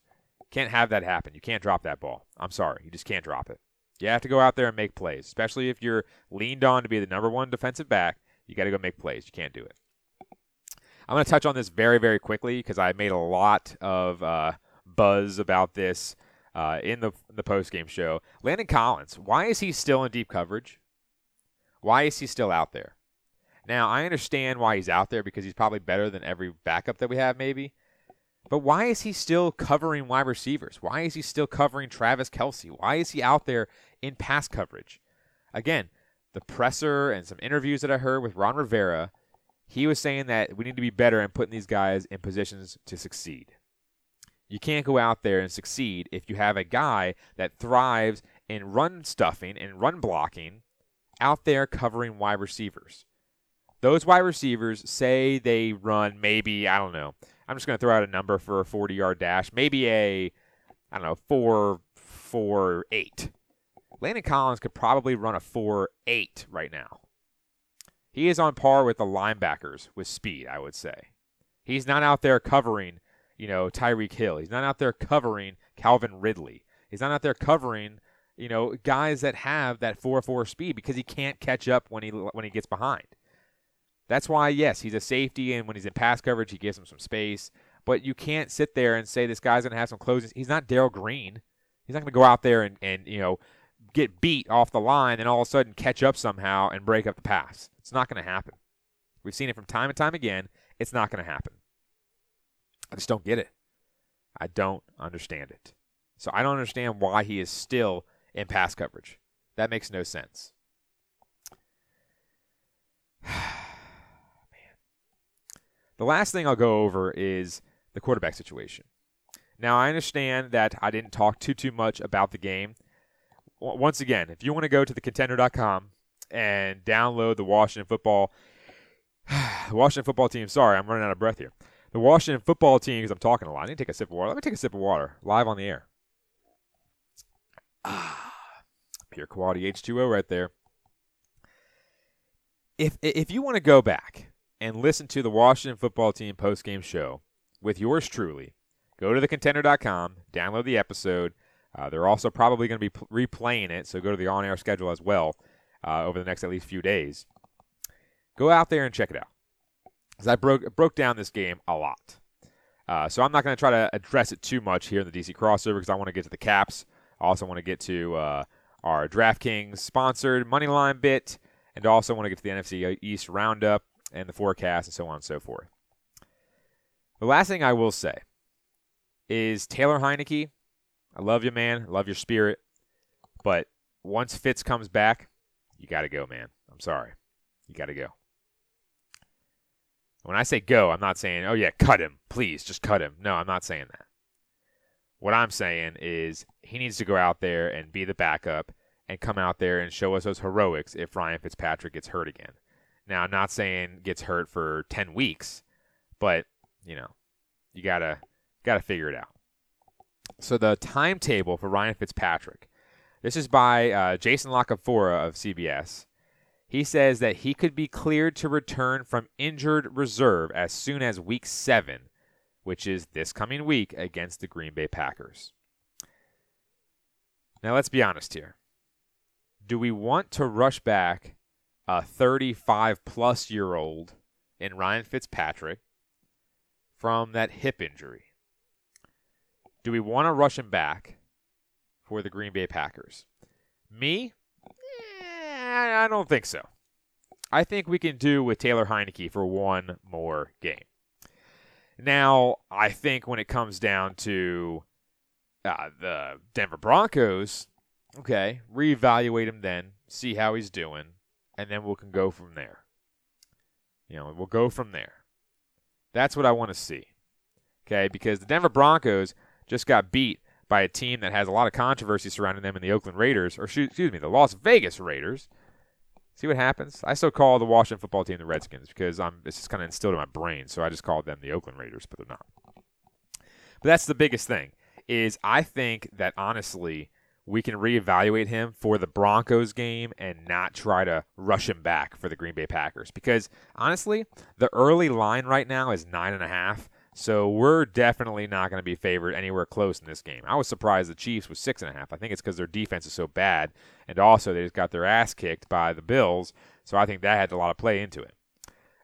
can't have that happen. You can't drop that ball. I'm sorry, you just can't drop it. You have to go out there and make plays, especially if you're leaned on to be the number one defensive back. You got to go make plays. You can't do it. I'm going to touch on this very, very quickly because I made a lot of uh, buzz about this uh, in the the post game show. Landon Collins, why is he still in deep coverage? Why is he still out there? Now I understand why he's out there because he's probably better than every backup that we have, maybe. But why is he still covering wide receivers? Why is he still covering Travis Kelce? Why is he out there in pass coverage? Again, the presser and some interviews that I heard with Ron Rivera he was saying that we need to be better in putting these guys in positions to succeed. You can't go out there and succeed if you have a guy that thrives in run stuffing and run blocking out there covering wide receivers. Those wide receivers say they run maybe, I don't know. I'm just going to throw out a number for a 40 yard dash, maybe a, I don't know, 4 4 8. Landon Collins could probably run a 4 8 right now. He is on par with the linebackers with speed, I would say. He's not out there covering, you know, Tyreek Hill. He's not out there covering Calvin Ridley. He's not out there covering, you know, guys that have that 4-4 speed because he can't catch up when he when he gets behind. That's why yes, he's a safety and when he's in pass coverage, he gives him some space, but you can't sit there and say this guy's going to have some closes. He's not Darrell Green. He's not going to go out there and and, you know, get beat off the line and all of a sudden catch up somehow and break up the pass. It's not going to happen. We've seen it from time and time again. It's not going to happen. I just don't get it. I don't understand it. So I don't understand why he is still in pass coverage. That makes no sense. Man. The last thing I'll go over is the quarterback situation. Now I understand that I didn't talk too too much about the game. Once again, if you want to go to thecontender.com and download the Washington football Washington football team. Sorry, I'm running out of breath here. The Washington football team, because I'm talking a lot. I need to take a sip of water. Let me take a sip of water live on the air. Ah, pure quality H2O right there. If if you want to go back and listen to the Washington football team post game show with yours truly, go to thecontender.com, download the episode. Uh, they're also probably going to be replaying it, so go to the on air schedule as well uh, over the next at least few days. Go out there and check it out. Because I broke broke down this game a lot. Uh, so I'm not going to try to address it too much here in the DC crossover because I want to get to the caps. I also want to get to uh, our DraftKings sponsored money line bit, and also want to get to the NFC East roundup and the forecast and so on and so forth. The last thing I will say is Taylor Heinicke. I love you, man. I love your spirit. But once Fitz comes back, you got to go, man. I'm sorry. You got to go. When I say go, I'm not saying, oh, yeah, cut him. Please, just cut him. No, I'm not saying that. What I'm saying is he needs to go out there and be the backup and come out there and show us those heroics if Ryan Fitzpatrick gets hurt again. Now, I'm not saying gets hurt for 10 weeks, but you know, you gotta gotta figure it out. So the timetable for Ryan Fitzpatrick. This is by uh, Jason La Canfora of CBS. He says that he could be cleared to return from injured reserve as soon as week seven, which is this coming week against the Green Bay Packers. Now, let's be honest here. Do we want to rush back a 35 plus year old in Ryan Fitzpatrick from that hip injury? Do we want to rush him back for the Green Bay Packers? Me? I don't think so. I think we can do with Taylor Heinicke for one more game. Now, I think when it comes down to uh, the Denver Broncos, okay, reevaluate him then, see how he's doing, and then we can go from there. You know, we'll go from there. That's what I want to see. Okay, because the Denver Broncos just got beat by a team that has a lot of controversy surrounding them in the Oakland Raiders, or excuse me, the Las Vegas Raiders. See what happens? I still call the Washington football team the Redskins because I'm it's just kind of instilled in my brain, so I just called them the Oakland Raiders, but they're not. But that's the biggest thing is I think that honestly we can reevaluate him for the Broncos game and not try to rush him back for the Green Bay Packers because honestly the early line right now is nine and a half. So we're definitely not going to be favored anywhere close in this game. I was surprised the Chiefs was six and a half. I think it's because their defense is so bad, and also they just got their ass kicked by the Bills. So I think that had a lot of play into it.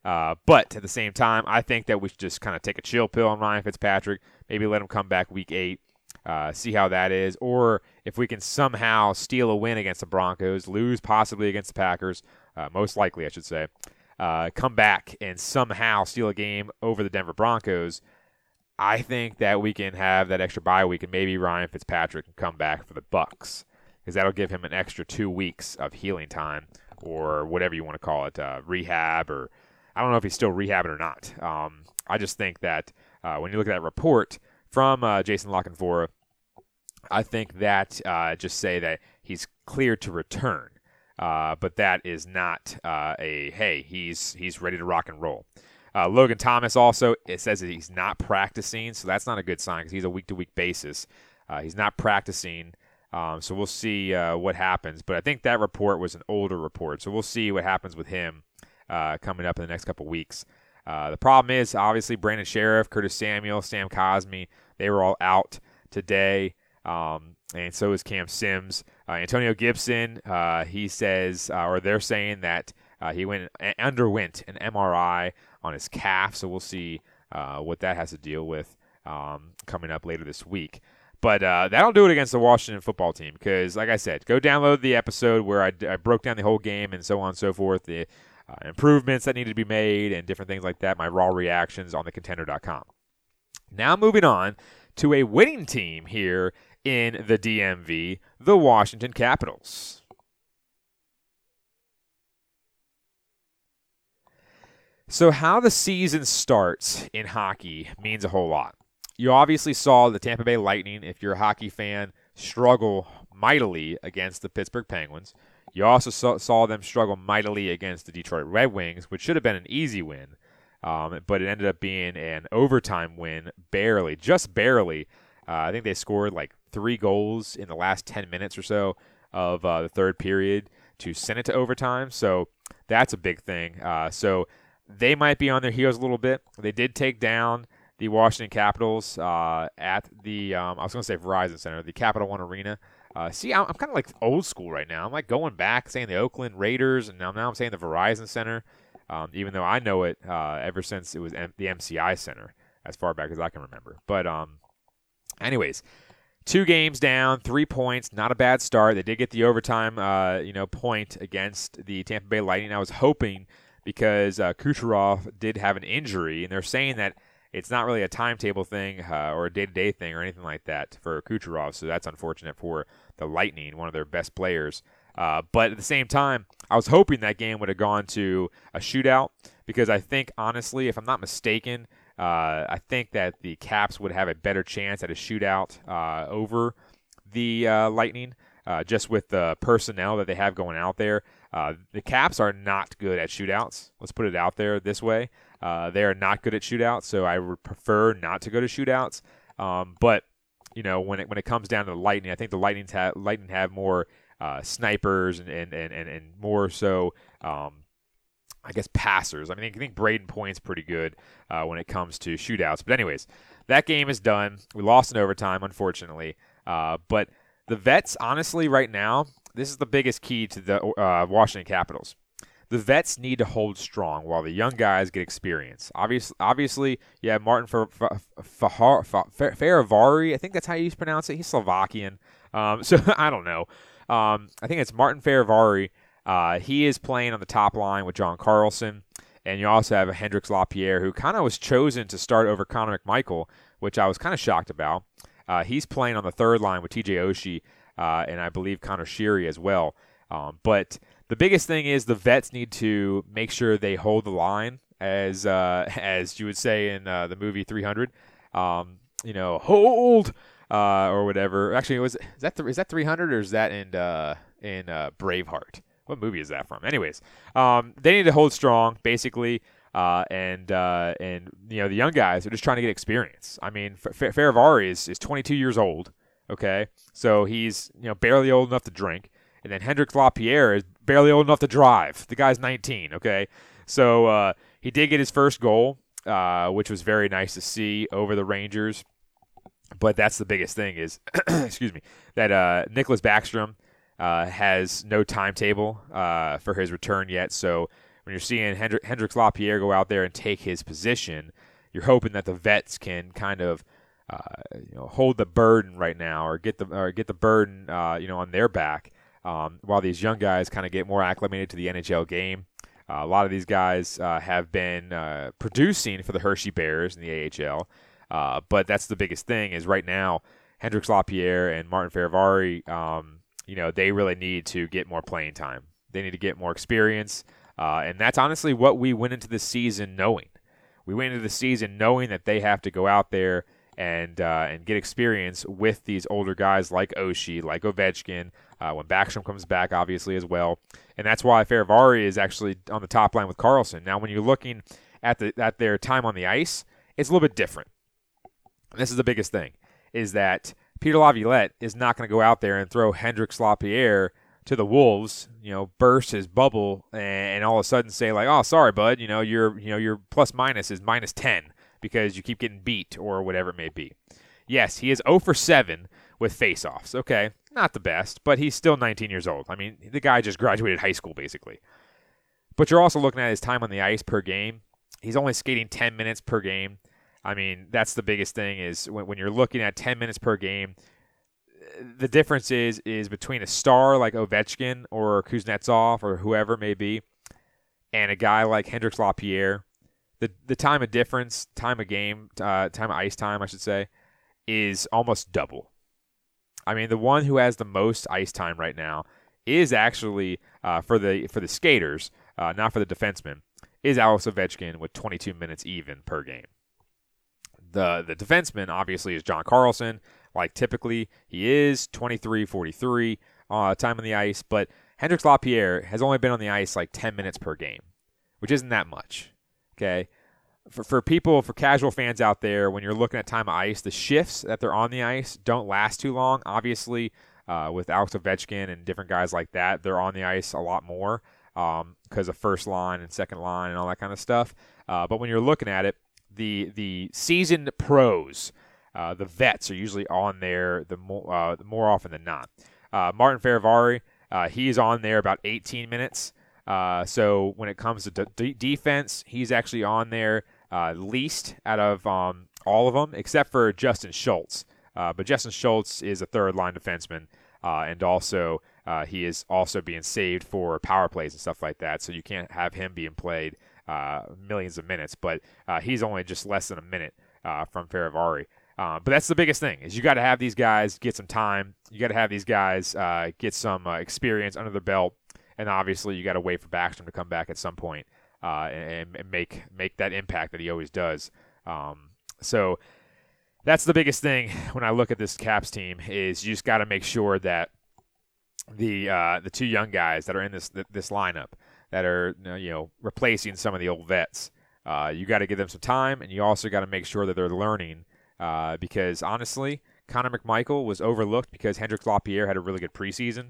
Uh, but at the same time, I think that we should just kind of take a chill pill on Ryan Fitzpatrick. Maybe let him come back week eight, uh, see how that is, or if we can somehow steal a win against the Broncos, lose possibly against the Packers, uh, most likely I should say, uh, come back and somehow steal a game over the Denver Broncos, I think that we can have that extra bye week and maybe Ryan Fitzpatrick can come back for the Bucks because that'll give him an extra two weeks of healing time or whatever you want to call it, uh, rehab or I don't know if he's still rehabbing or not. Um, I just think that uh, when you look at that report from uh, Jason La Canfora, I think that uh, just say that he's cleared to return. Uh, but that is not uh, a hey, he's he's ready to rock and roll. Uh, Logan Thomas also it says that he's not practicing, so that's not a good sign because he's a week to week basis. Uh, he's not practicing, um, so we'll see uh, what happens. But I think that report was an older report, so we'll see what happens with him coming up in the next couple weeks. the problem is obviously Brandon Scherff, Curtis Samuel, Sam Cosmi, they were all out today. Um, and so is Cam Sims. Uh, Antonio Gibson, uh, he says, uh, or they're saying that uh, he went underwent an MRI on his calf, so we'll see uh, what that has to deal with um, coming up later this week. But uh, that'll do it against the Washington football team because, like I said, go download the episode where I, I broke down the whole game and so on and so forth, the improvements that needed to be made and different things like that, my raw reactions on thecontender.com. Now moving on to a winning team here in the DMV, the Washington Capitals. So, how the season starts in hockey means a whole lot. You obviously saw the Tampa Bay Lightning, if you're a hockey fan, struggle mightily against the Pittsburgh Penguins. You also saw, them struggle mightily against the Detroit Red Wings, which should have been an easy win, um, but it ended up being an overtime win, barely, just barely. Uh, I think they scored like three goals in the last 10 minutes or so of uh, the third period to send it to overtime. So that's a big thing. Uh, so they might be on their heels a little bit. They did take down the Washington Capitals uh, at the, um, I was going to say Verizon Center, the Capital One Arena. Uh, see, I'm, I'm kind of like old school right now. I'm like going back, saying the Oakland Raiders, and now, now I'm saying the Verizon Center, um, even though I know it uh, ever since it was M- the MCI Center, as far back as I can remember. But, um, anyways, two games down, three points, not a bad start. They did get the overtime, uh, you know, point against the Tampa Bay Lightning. I was hoping because uh, Kucherov did have an injury, and they're saying that it's not really a timetable thing uh, or a day-to-day thing or anything like that for Kucherov. So that's unfortunate for the Lightning, one of their best players. Uh, but at the same time, I was hoping that game would have gone to a shootout because I think, honestly, if I'm not mistaken, uh, I think that the Caps would have a better chance at a shootout uh, over the uh, Lightning. uh, just with the personnel that they have going out there. Uh, the Caps are not good at shootouts. Let's put it out there this way. Uh, they are not good at shootouts, so I would prefer not to go to shootouts. Um, but you know, when it when it comes down to the Lightning, I think the Lightning have Lightning have more snipers and, and, and, and, more so. Um, I guess passers. I mean, I think Brayden Point's pretty good uh, when it comes to shootouts. But anyways, that game is done. We lost in overtime, unfortunately. Uh, but the vets, honestly, right now, this is the biggest key to the uh, Washington Capitals. The vets need to hold strong while the young guys get experience. Obviously, obviously, you have Martin Fehérváry. I think that's how you pronounce it. He's Slovakian, um, so I don't know. Um, I think it's Martin Fehérváry uh, he is playing on the top line with John Carlson. And you also have a Hendrix Lapierre, who kind of was chosen to start over Connor McMichael, which I was kind of shocked about. Uh, he's playing on the third line with TJ Oshie, uh, and I believe Connor Sheary as well. Um, but the biggest thing is the vets need to make sure they hold the line, as uh, as you would say in uh, the movie 300. Um, you know, hold uh, or whatever. Actually, was is that th- is that 300 or is that in in Braveheart? What movie is that from? Anyways, um, they need to hold strong, basically. Uh, and uh, and you know the young guys are just trying to get experience. I mean, F- Fehérváry is is 22 years old. Okay, so he's you know barely old enough to drink, and then Hendrix Lapierre is barely old enough to drive. The guy's 19. Okay, so uh, he did get his first goal, uh, which was very nice to see over the Rangers. But that's the biggest thing is, excuse me, that uh, Nicklas Backstrom uh, has no timetable uh, for his return yet. So when you're seeing Hendri- Hendrix Lapierre go out there and take his position, you're hoping that the vets can kind of uh, you know hold the burden right now, or get the or get the burden uh, you know on their back, um, while these young guys kind of get more acclimated to the NHL game. Uh, a lot of these guys uh, have been producing for the Hershey Bears in the AHL, but that's the biggest thing is right now Hendrix Lapierre and Martin Fehérváry um, you know, they really need to get more playing time. They need to get more experience. Uh, and that's honestly what we went into the season knowing. We went into the season knowing that they have to go out there and uh, and get experience with these older guys like Oshie, like Ovechkin, uh, when Backstrom comes back, obviously, as well. And that's why Fehérváry is actually on the top line with Carlson. Now, when you're looking at, the, at their time on the ice, it's a little bit different. this is the biggest thing, is that – Peter Laviolette is not going to go out there and throw Hendrix Lapierre to the Wolves, you know, burst his bubble and, all of a sudden say like, "Oh, sorry, bud, you know, your you know your plus minus is minus ten because you keep getting beat or whatever it may be." Yes, he is 0 for 7 with faceoffs. Okay, not the best, but he's still 19 years old. I mean, the guy just graduated high school basically. But you're also looking at his time on the ice per game. He's only skating 10 minutes per game. I mean, that's the biggest thing is when, when you're looking at 10 minutes per game, the difference is is between a star like Ovechkin or Kuznetsov or whoever it may be, and a guy like Hendrix Lapierre. The the time of difference, time of game, uh, time of ice time, I should say, is almost double. I mean, the one who has the most ice time right now is actually uh, for the for the skaters, uh, not for the defensemen, is Alex Ovechkin with 22 minutes even per game. The the defenseman obviously is John Carlson, like typically he is 23 43 uh, time on the ice, but Hendrix Lapierre has only been on the ice like 10 minutes per game, which isn't that much. Okay. For, for people, for casual fans out there, when you're looking at time of ice, the shifts that they're on the ice don't last too long. Obviously, uh, with Alex Ovechkin and different guys like that, they're on the ice a lot more because um, of first line and second line and all that kind of stuff. Uh, but when you're looking at it, the the seasoned pros, uh, the vets are usually on there the more uh, more often than not. Uh, Martin Fehérváry, uh, he's on there about 18 minutes. Uh, so when it comes to defense, he's actually on there least out of um, all of them, except for Justin Schultz. but Justin Schultz is a third line defenseman, and also he is also being saved for power plays and stuff like that. So you can't have him being played millions of minutes, but uh, he's only just less than a minute uh, from Fehérváry. Uh, but that's the biggest thing is you got to have these guys get some time. You got to have these guys uh, get some uh, experience under their belt, and obviously you got to wait for Backstrom to come back at some point, and, and, make make that impact that he always does. Um, so that's the biggest thing when I look at this Caps team is you just got to make sure that the uh, the two young guys that are in this this lineup that are you know replacing some of the old vets. Uh, you got to give them some time, and you also got to make sure that they're learning. Uh, because honestly, Connor McMichael was overlooked because Hendrix Lapierre had a really good preseason,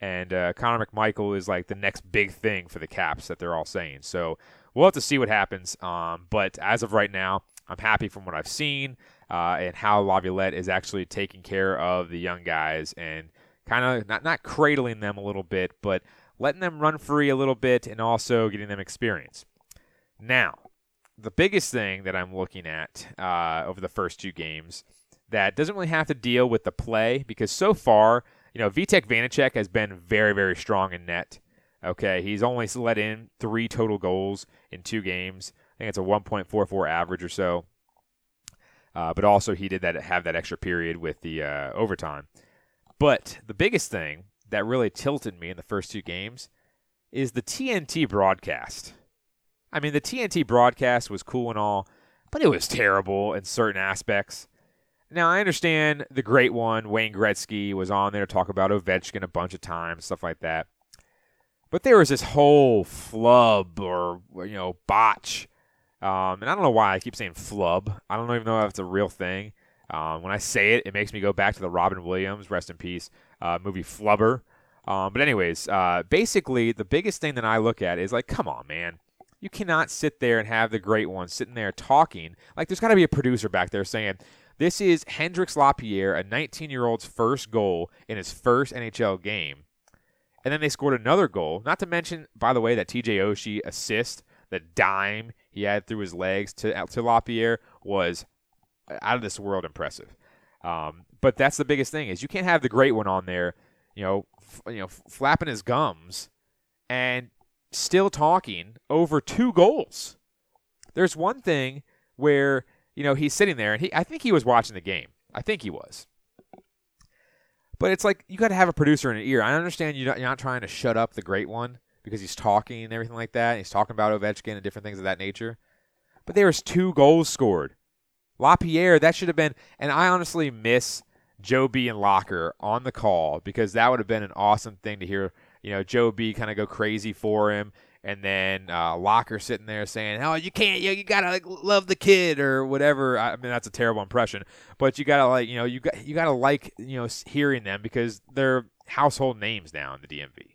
and uh, Connor McMichael is like the next big thing for the Caps that they're all saying. So we'll have to see what happens. Um, but as of right now, I'm happy from what I've seen uh, and how Laviolette is actually taking care of the young guys and kind of not not cradling them a little bit, but letting them run free a little bit and also getting them experience. Now, the biggest thing that I'm looking at uh, over the first two games that doesn't really have to deal with the play because so far, you know, Vitek Vanecek has been very, very strong in net. Okay, he's only let in three total goals in two games. I think it's a 1.44 average or so. Uh, but also he did that have that extra period with the uh, overtime. But the biggest thing that really tilted me in the first two games is the TNT broadcast. I mean, the TNT broadcast was cool and all, but it was terrible in certain aspects. Now, I understand the great one, Wayne Gretzky, was on there to talk about Ovechkin a bunch of times, stuff like that. But there was this whole flub or, you know, botch. Um, and I don't know why I keep saying flub. I don't even know if it's a real thing. Um, when I say it, it makes me go back to the Robin Williams, rest in peace, uh, movie Flubber. Um, but, anyways, uh, basically, the biggest thing that I look at is like, come on, man. You cannot sit there and have the great one sitting there talking. Like, there's got to be a producer back there saying, this is Hendrix Lapierre, a 19 year old's first goal in his first NHL game. And then they scored another goal. Not to mention, by the way, that TJ Oshie assist, the dime he had through his legs to, to Lapierre was out of this world impressive. Um, but that's the biggest thing is you can't have the great one on there, you know, f- you know, f- flapping his gums and still talking over two goals. There's one thing where you know he's sitting there and he I think he was watching the game. I think he was. But it's like you got to have a producer in an ear. I understand you're not, you're not trying to shut up the great one because he's talking and everything like that. He's talking about Ovechkin and different things of that nature. But there was two goals scored. LaPierre, that should have been, and I honestly miss Joe B and Locker on the call because that would have been an awesome thing to hear. You know, Joe B kind of go crazy for him, and then uh, Locker sitting there saying, "Oh, you can't, you, you gotta like, love the kid or whatever." I mean, that's a terrible impression, but you gotta like, you know, you got you gotta like, you know, hearing them because they're household names now in the DMV.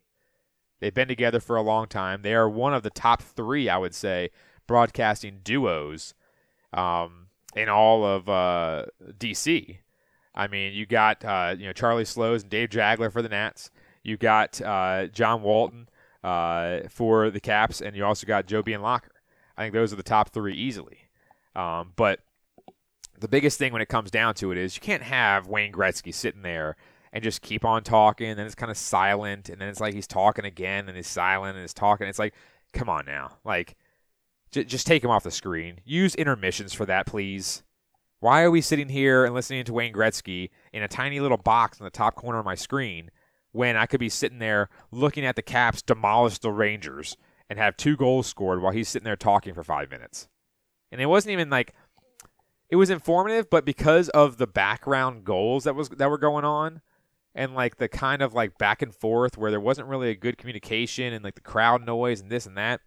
They've been together for a long time. They are one of the top three, I would say, broadcasting duos. Um, in all of uh, DC. I mean, you got uh, you know Charlie Slowes and Dave Jageler for the Nats. You got uh, John Walton uh, for the Caps, and you also got Joe Locker. I think those are the top three easily. Um, but the biggest thing when it comes down to it is you can't have Wayne Gretzky sitting there and just keep on talking, and then it's kind of silent, and then it's like he's talking again, and he's silent, and he's talking. It's like, come on now, like J- just take him off the screen. Use intermissions for that, please. Why are we sitting here and listening to Wayne Gretzky in a tiny little box in the top corner of my screen when I could be sitting there looking at the Caps demolish the Rangers and have two goals scored while he's sitting there talking for five minutes? And it wasn't even like it was informative, but because of the background goals that was that were going on and like the kind of like back and forth where there wasn't really a good communication and like the crowd noise and this and that,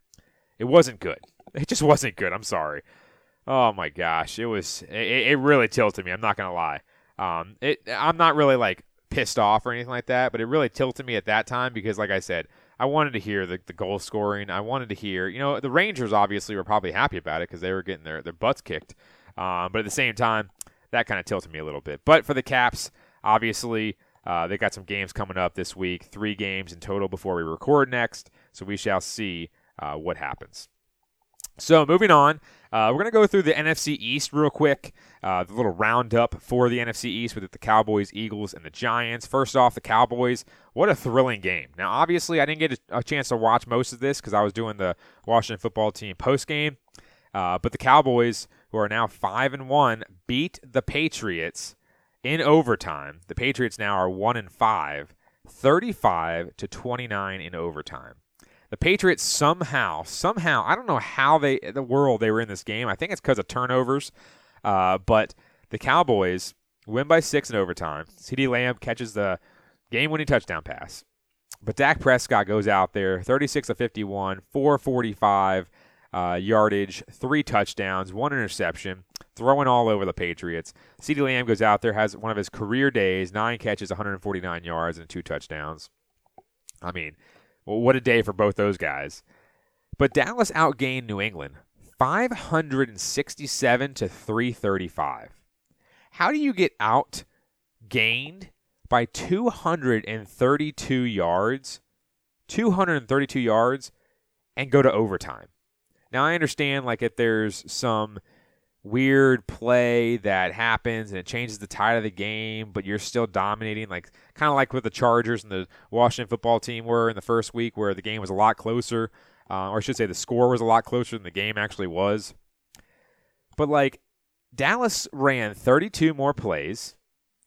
it wasn't good. It just wasn't good. I'm sorry. Oh my gosh, it was. It, it really tilted me. I'm not gonna lie. Um, it. I'm not really like pissed off or anything like that, but it really tilted me at that time because, like I said, I wanted to hear the, the goal scoring. I wanted to hear, you know, the Rangers obviously were probably happy about it because they were getting their, their butts kicked. Um, but at the same time, that kind of tilted me a little bit. But for the Caps, obviously, uh, they got some games coming up this week, three games in total before we record next. So we shall see uh, what happens. So moving on, uh, we're going to go through the NFC East real quick. Uh, the little roundup for the NFC East with the Cowboys, Eagles, and the Giants. First off, the Cowboys. What a thrilling game! Now, obviously, I didn't get a, chance to watch most of this because I was doing the Washington Football Team post game. Uh, but the Cowboys, who are now five and one, beat the Patriots in overtime. The Patriots now are one and five, 35 to 29 in overtime. The Patriots somehow, somehow, I don't know how they, the world they were in this game. I think it's because of turnovers. Uh, but the Cowboys win by six in overtime. CeeDee Lamb catches the game winning touchdown pass. but Dak Prescott goes out there, 36 of 51, 445 uh, yardage, three touchdowns, one interception, throwing all over the Patriots. CeeDee Lamb goes out there, has one of his career days, nine catches, 149 yards, and two touchdowns. I mean, well, what a day for both those guys. But Dallas outgained New England 567 to 335. How do you get outgained by 232 yards, 232 yards, and go to overtime? Now, I understand, like, if there's some weird play that happens and it changes the tide of the game, but you're still dominating, like, kind of like what the Chargers and the Washington football team were in the first week, where the game was a lot closer, uh, or I should say the score was a lot closer than the game actually was. But, like, Dallas ran 32 more plays.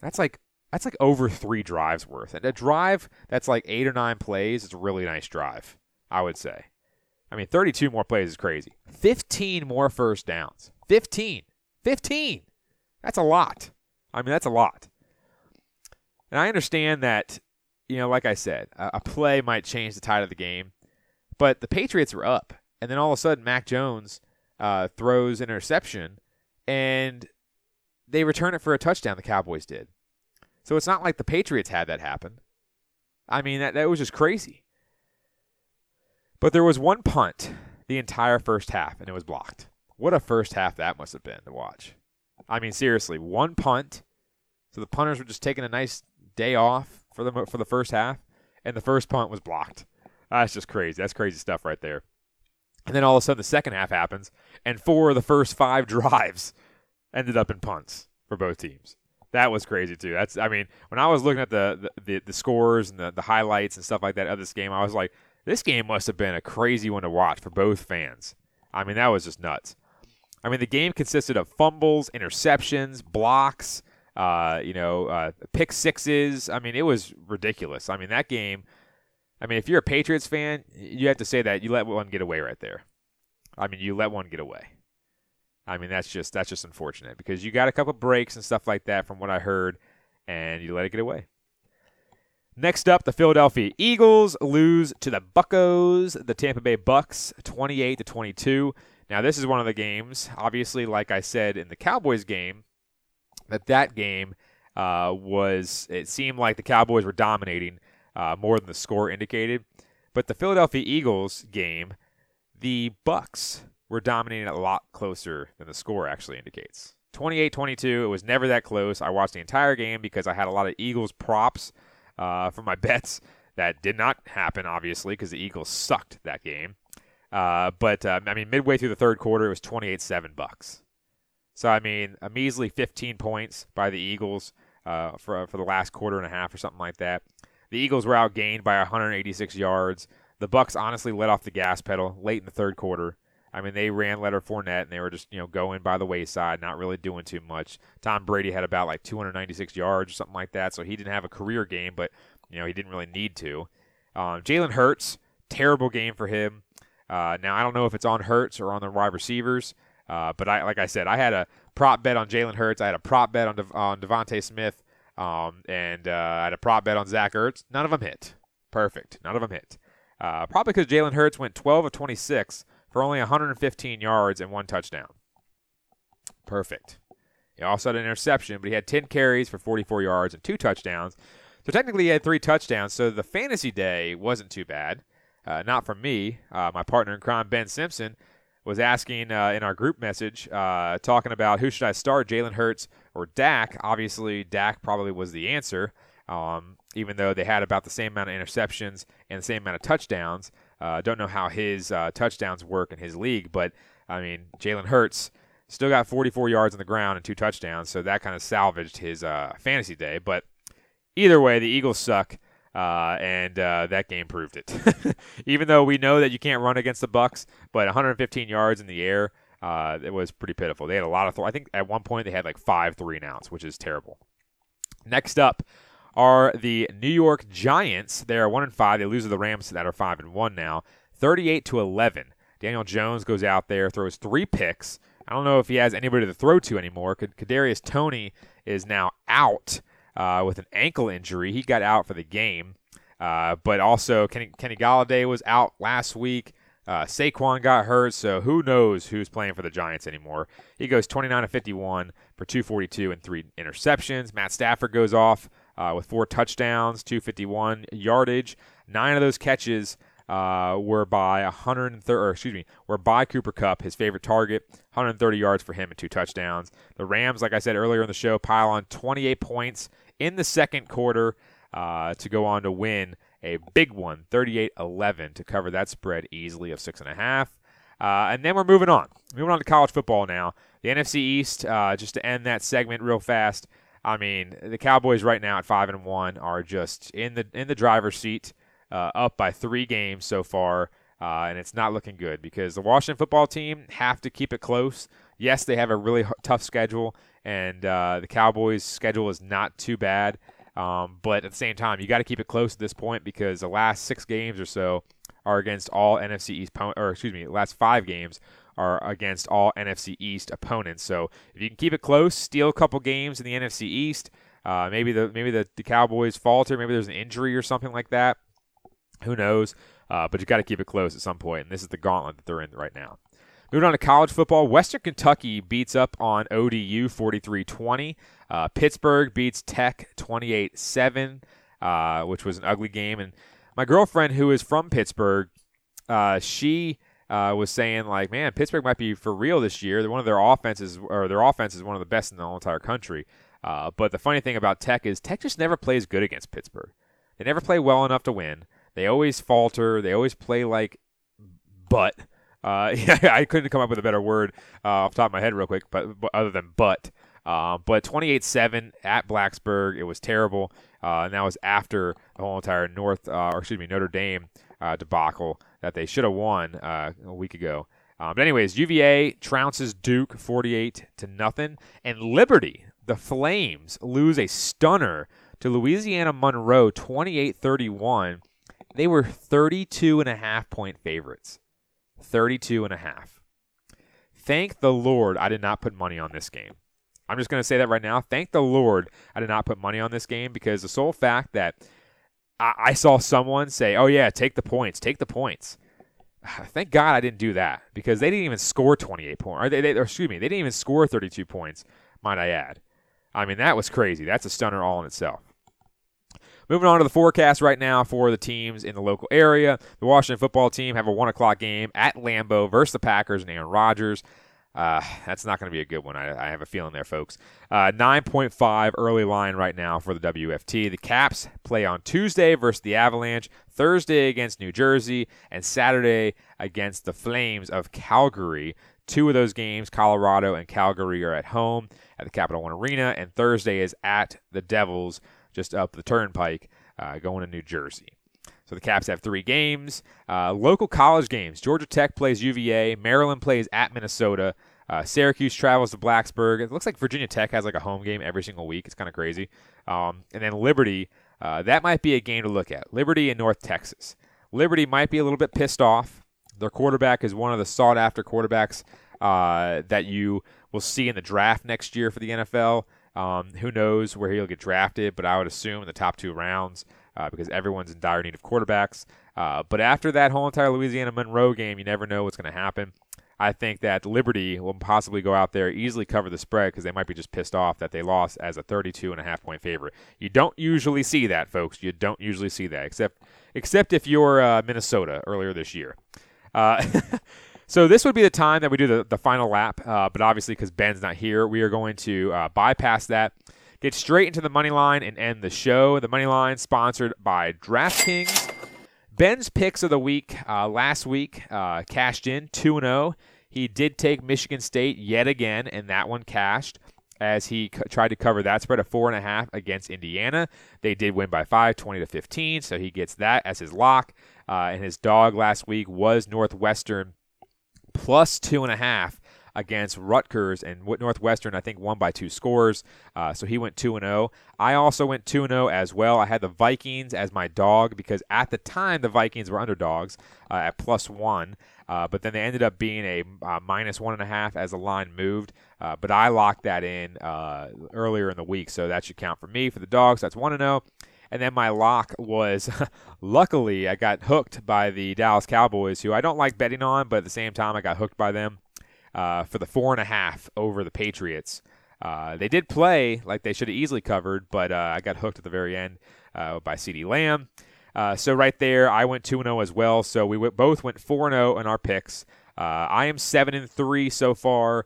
That's like that's like over three drives worth. And a drive that's like eight or nine plays is a really nice drive, I would say. I mean, 32 more plays is crazy. 15 more first downs. 15. 15. That's a lot. I mean, that's a lot. And I understand that, you know, like I said, a, play might change the tide of the game, but the Patriots were up. And then all of a sudden, Mac Jones uh, throws an interception, and they return it for a touchdown, the Cowboys did. So it's not like the Patriots had that happen. I mean, that, that was just crazy. But there was one punt the entire first half, and it was blocked. What a first half that must have been to watch. I mean, seriously, one punt. So the punters were just taking a nice day off for the for the first half, and the first punt was blocked. That's just crazy. That's crazy stuff right there. And then all of a sudden, the second half happens, and four of the first five drives ended up in punts for both teams. That was crazy too. That's I mean, when I was looking at the the, the, the scores and the, the highlights and stuff like that of this game, I was like, this game must have been a crazy one to watch for both fans. I mean, that was just nuts. I mean, the game consisted of fumbles, interceptions, blocks, uh, you know, uh, pick sixes. I mean, it was ridiculous. I mean, that game. I mean, if you're a Patriots fan, you have to say that you let one get away right there. I mean, you let one get away. I mean, that's just that's just unfortunate because you got a couple breaks and stuff like that from what I heard, and you let it get away. Next up, the Philadelphia Eagles lose to the Buckos, the Tampa Bay Bucks, 28 to 22. Now, this is one of the games, obviously, like I said in the Cowboys game, that that game uh, was. It seemed like the Cowboys were dominating uh, more than the score indicated, but the Philadelphia Eagles game, the Bucks were dominating a lot closer than the score actually indicates. 28-22. It was never that close. I watched the entire game because I had a lot of Eagles props uh, for my bets. That did not happen, obviously, because the Eagles sucked that game. Uh, but uh, I mean, midway through the third quarter, it was 28-7 Bucks. So I mean, a measly 15 points by the Eagles uh, for for the last quarter and a half or something like that. The Eagles were outgained by 186 yards. The Bucks honestly let off the gas pedal late in the third quarter. I mean, they ran Leonard Fournette, and they were just you know going by the wayside, not really doing too much. Tom Brady had about like 296 yards or something like that, so he didn't have a career game, but you know he didn't really need to. Um, Jalen Hurts, terrible game for him. Uh, now I don't know if it's on Hurts or on the wide receivers, uh, but I like I said, I had a prop bet on Jalen Hurts. I had a prop bet on De- on DeVonta Smith, um, and uh, I had a prop bet on Zach Ertz. None of them hit. Perfect. None of them hit. Uh, probably because Jalen Hurts went 12 of 26 for only 115 yards and one touchdown. Perfect. He also had an interception, but he had 10 carries for 44 yards and two touchdowns. So technically, he had three touchdowns. So the fantasy day wasn't too bad. Uh, not from me. Uh, my partner in crime, Ben Simpson, was asking uh, in our group message, uh, talking about who should I start, Jalen Hurts or Dak. Obviously, Dak probably was the answer, um, even though they had about the same amount of interceptions and the same amount of touchdowns. Uh, don't know how his uh, touchdowns work in his league, but I mean, Jalen Hurts still got 44 yards on the ground and two touchdowns, so that kind of salvaged his uh, fantasy day. But either way, the Eagles suck, uh, and uh, that game proved it. Even though we know that you can't run against the Bucks, but 115 yards in the air, uh, it was pretty pitiful. They had a lot of. Th- I think at one point they had like five three and outs, which is terrible. Next up, are the New York Giants. They are one and five. They lose to the Rams that are five and one now, thirty-eight to eleven. Daniel Jones goes out there, throws three picks. I don't know if he has anybody to throw to anymore. Kadarius Toney is now out uh, with an ankle injury. He got out for the game. Uh, but also, Kenny, Kenny Golladay was out last week. Uh, Saquon got hurt, so who knows who's playing for the Giants anymore. He goes 29 to 51 for 242 and three interceptions. Matt Stafford goes off uh, with four touchdowns, 251 yardage. Nine of those catches uh, were by 130, or excuse me, were by Cooper Kupp, his favorite target. 130 yards for him and two touchdowns. The Rams, like I said earlier in the show, pile on 28 points in the second quarter uh, to go on to win a big one, 38-11, to cover that spread easily of six and a half. Uh, and then we're moving on. Moving on to college football now. The NFC East, uh, just to end that segment real fast. I mean, the Cowboys right now at five and one are just in the in the driver's seat, uh, up by three games so far, uh, and it's not looking good because the Washington football team have to keep it close. Yes, they have a really h- tough schedule, and uh, the Cowboys' schedule is not too bad. Um, but at the same time, you got to keep it close at this point because the last six games or so are against all NFC East, or excuse me, last five games are against all NFC East opponents. So if you can keep it close, steal a couple games in the NFC East, uh, maybe the maybe the, the Cowboys falter, maybe there's an injury or something like that. Who knows? Uh, but you got to keep it close at some point, and this is the gauntlet that they're in right now. Moving on to college football, Western Kentucky beats up on ODU 43 20. Uh, Pittsburgh beats Tech 28 7, uh, which was an ugly game. And my girlfriend, who is from Pittsburgh, uh, she uh, was saying, like, man, Pittsburgh might be for real this year. One of their offenses, or their offense is one of the best in the whole entire country. Uh, but the funny thing about Tech is Tech just never plays good against Pittsburgh. They never play well enough to win. They always falter. They always play like butt. Uh, I couldn't come up with a better word uh, off the top of my head real quick, but, but other than butt. Uh, but 28-7 at Blacksburg, it was terrible, uh, and that was after the whole entire North, uh, or excuse me, Notre Dame uh, debacle that they should have won a week ago. Um, but anyways, UVA trounces Duke 48 to nothing, and Liberty, the Flames, lose a stunner to Louisiana Monroe 28-31. They were 32 and a half point favorites. 32 and a half. Thank the Lord I did not put money on this game. I'm just going to say that right now. Thank the Lord I did not put money on this game because the sole fact that I, I saw someone say, "Oh yeah, take the points, take the points." Thank God I didn't do that because they didn't even score 28 points. Or they, they or excuse me, they didn't even score 32 points. Might I add? I mean that was crazy. That's a stunner all in itself. Moving on to the forecast right now for the teams in the local area. The Washington football team have a 1 o'clock game at Lambeau versus the Packers and Aaron Rodgers. Uh, that's not going to be a good one. I, I, have a feeling there, folks. Uh, 9.5 early line right now for the WFT. The Caps play on Tuesday versus the Avalanche, Thursday against New Jersey, and Saturday against the Flames of Calgary. Two of those games, Colorado and Calgary, are at home at the Capital One Arena, and Thursday is at the Devils just up the turnpike uh, going to New Jersey. So the Caps have three games. Uh, local college games. Georgia Tech plays UVA. Maryland plays at Minnesota. Uh, Syracuse travels to Blacksburg. It looks like Virginia Tech has like a home game every single week. It's kind of crazy. Um, and then Liberty, uh, that might be a game to look at. Liberty in North Texas. Liberty might be a little bit pissed off. Their quarterback is one of the sought after quarterbacks uh, that you will see in the draft next year for the NFL. Um, who knows where he'll get drafted, but I would assume in the top two rounds uh, because everyone's in dire need of quarterbacks. Uh, but after that whole entire Louisiana Monroe game, you never know what's going to happen. I think that Liberty will possibly go out there easily cover the spread because they might be just pissed off that they lost as a 32 and a half point favorite. You don't usually see that, folks. You don't usually see that, except except if you're uh, Minnesota earlier this year. Uh, So this would be the time that we do the, the final lap, uh, but obviously because Ben's not here, we are going to uh, bypass that, get straight into the money line, and end the show. The money line sponsored by DraftKings. Ben's picks of the week uh, last week uh, cashed in 2 0. He did take Michigan State yet again, and that one cashed as he tried to cover that spread of four and a half against Indiana. They did win by five, 20 to 15, so he gets that as his lock. Uh, and his dog last week was Northwestern plus two and a half against Rutgers and Northwestern. I think won by two scores, uh, so he went two and zero. I also went two and zero as well. I had the Vikings as my dog because at the time the Vikings were underdogs uh, at plus one. Uh, but then they ended up being a uh, minus one and a half as the line moved. Uh, but I locked that in uh, earlier in the week, so that should count for me for the dogs. That's one and zero. And then my lock was, luckily, I got hooked by the Dallas Cowboys, who I don't like betting on, but at the same time, I got hooked by them uh, for the four and a half over the Patriots. Uh, they did play like they should have easily covered, but uh, I got hooked at the very end uh, by CeeDee Lamb. Uh, so right there, I went 2 0 as well. So we both went 4 0 in our picks. Uh, I am 7 and 3 so far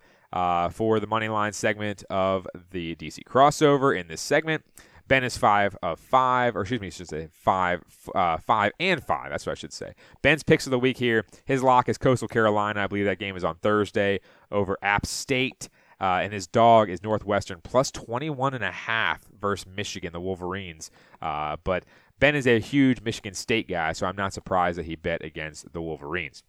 for the money line segment of the DC crossover in this segment. Ben is five of five, or excuse me, I should say five, uh, five and five. That's what I should say. Ben's picks of the week here. His lock is Coastal Carolina. I believe that game is on Thursday over App State. Uh, and his dog is Northwestern plus 21 and a half versus Michigan, the Wolverines. Uh, but Ben is a huge Michigan State guy, so I'm not surprised that he bet against the Wolverines.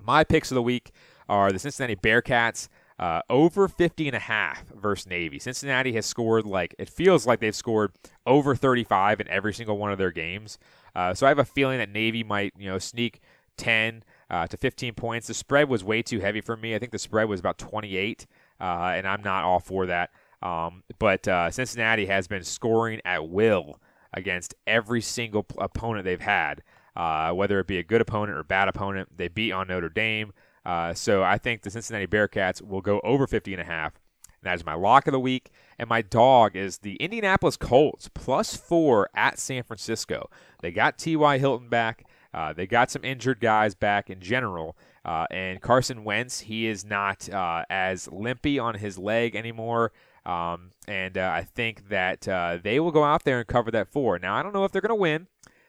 My picks of the week are the Cincinnati Bearcats uh, over 50 and a half versus Navy. Cincinnati has scored like it feels like they've scored over 35 in every single one of their games. Uh, so I have a feeling that Navy might you know sneak 10 uh, to 15 points. The spread was way too heavy for me. I think the spread was about 28, uh, and I'm not all for that. Um, but uh, Cincinnati has been scoring at will against every single opponent they've had, uh, whether it be a good opponent or bad opponent. They beat on Notre Dame. Uh, so I think the Cincinnati Bearcats will go over 50 and a half. And that is my lock of the week. And my dog is the Indianapolis Colts plus four at San Francisco. They got T.Y. Hilton back. Uh, they got some injured guys back in general. Uh, and Carson Wentz, he is not uh, as limpy on his leg anymore. Um, and uh, I think that uh, they will go out there and cover that four. Now, I don't know if they're going to win.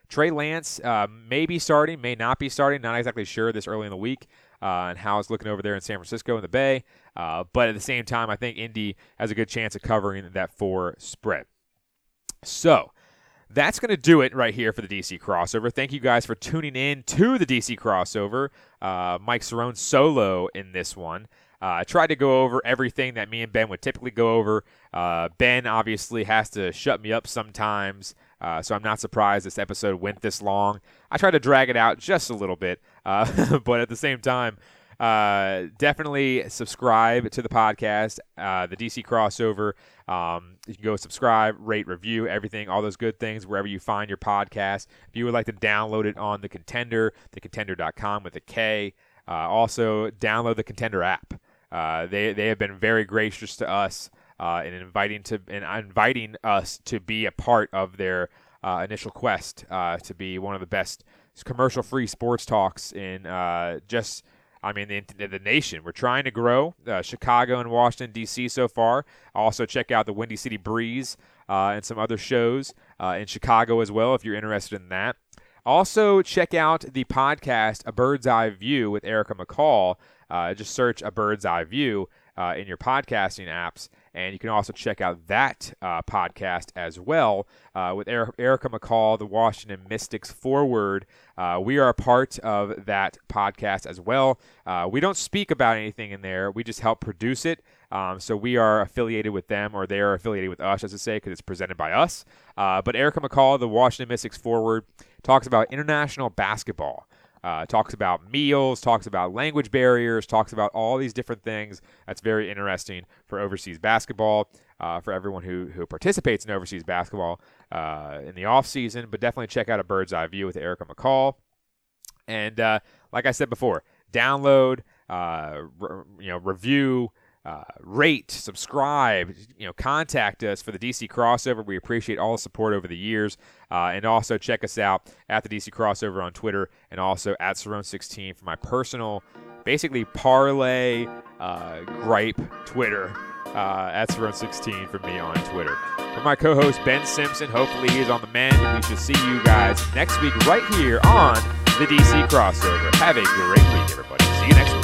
Trey Lance uh, may be starting, may not be starting. Not exactly sure this early in the week uh, and how it's looking over there in San Francisco in the Bay. Uh, but at the same time, I think Indy has a good chance of covering that four spread. So that's going to do it right here for the DC crossover. Thank you guys for tuning in to the DC crossover. Uh, Mike Cerrone solo in this one. Uh, I tried to go over everything that me and Ben would typically go over. Uh, ben obviously has to shut me up sometimes, uh, so I'm not surprised this episode went this long. I tried to drag it out just a little bit, uh, but at the same time, uh, definitely subscribe to the podcast, uh, the DC crossover. Um, you can go subscribe, rate, review, everything, all those good things wherever you find your podcast. If you would like to download it on the Contender, thecontender.com with a K. Uh, also, download the Contender app. Uh, they they have been very gracious to us uh, in inviting to in inviting us to be a part of their initial quest to be one of the best commercial free sports talks in uh, just I mean, the, the, nation. We're trying to grow. Uh, Chicago and Washington, D.C. so far. Also, check out the Windy City Breeze uh, and some other shows uh, in Chicago as well if you're interested in that. Also, check out the podcast A Bird's Eye View with Erica McCall. Uh, just search A Bird's Eye View uh, in your podcasting apps. And you can also check out that uh, podcast as well uh, with er- Erica McCall, the Washington Mystics forward. Uh, we are a part of that podcast as well. Uh, we don't speak about anything in there, we just help produce it. Um, so we are affiliated with them, or they are affiliated with us, as I say, because it's presented by us. Uh, but Erica McCall, the Washington Mystics forward, talks about international basketball. Uh, talks about meals, talks about language barriers, talks about all these different things. That's very interesting for overseas basketball, uh, for everyone who, who participates in overseas basketball uh, in the off season. But definitely check out a bird's eye view with Erica McCall. And uh, like I said before, download, uh, re- you know, review uh, rate, subscribe, you know, contact us for the DC crossover. We appreciate all the support over the years, uh, and also check us out at the DC crossover on Twitter and also at Cerrone16 for my personal, basically parlay uh, gripe Twitter. Uh, at Cerrone16 for me on Twitter. For my co-host Ben Simpson, hopefully he's on the mend. We shall see you guys next week right here on the DC crossover. Have a great week, everybody. See you next week.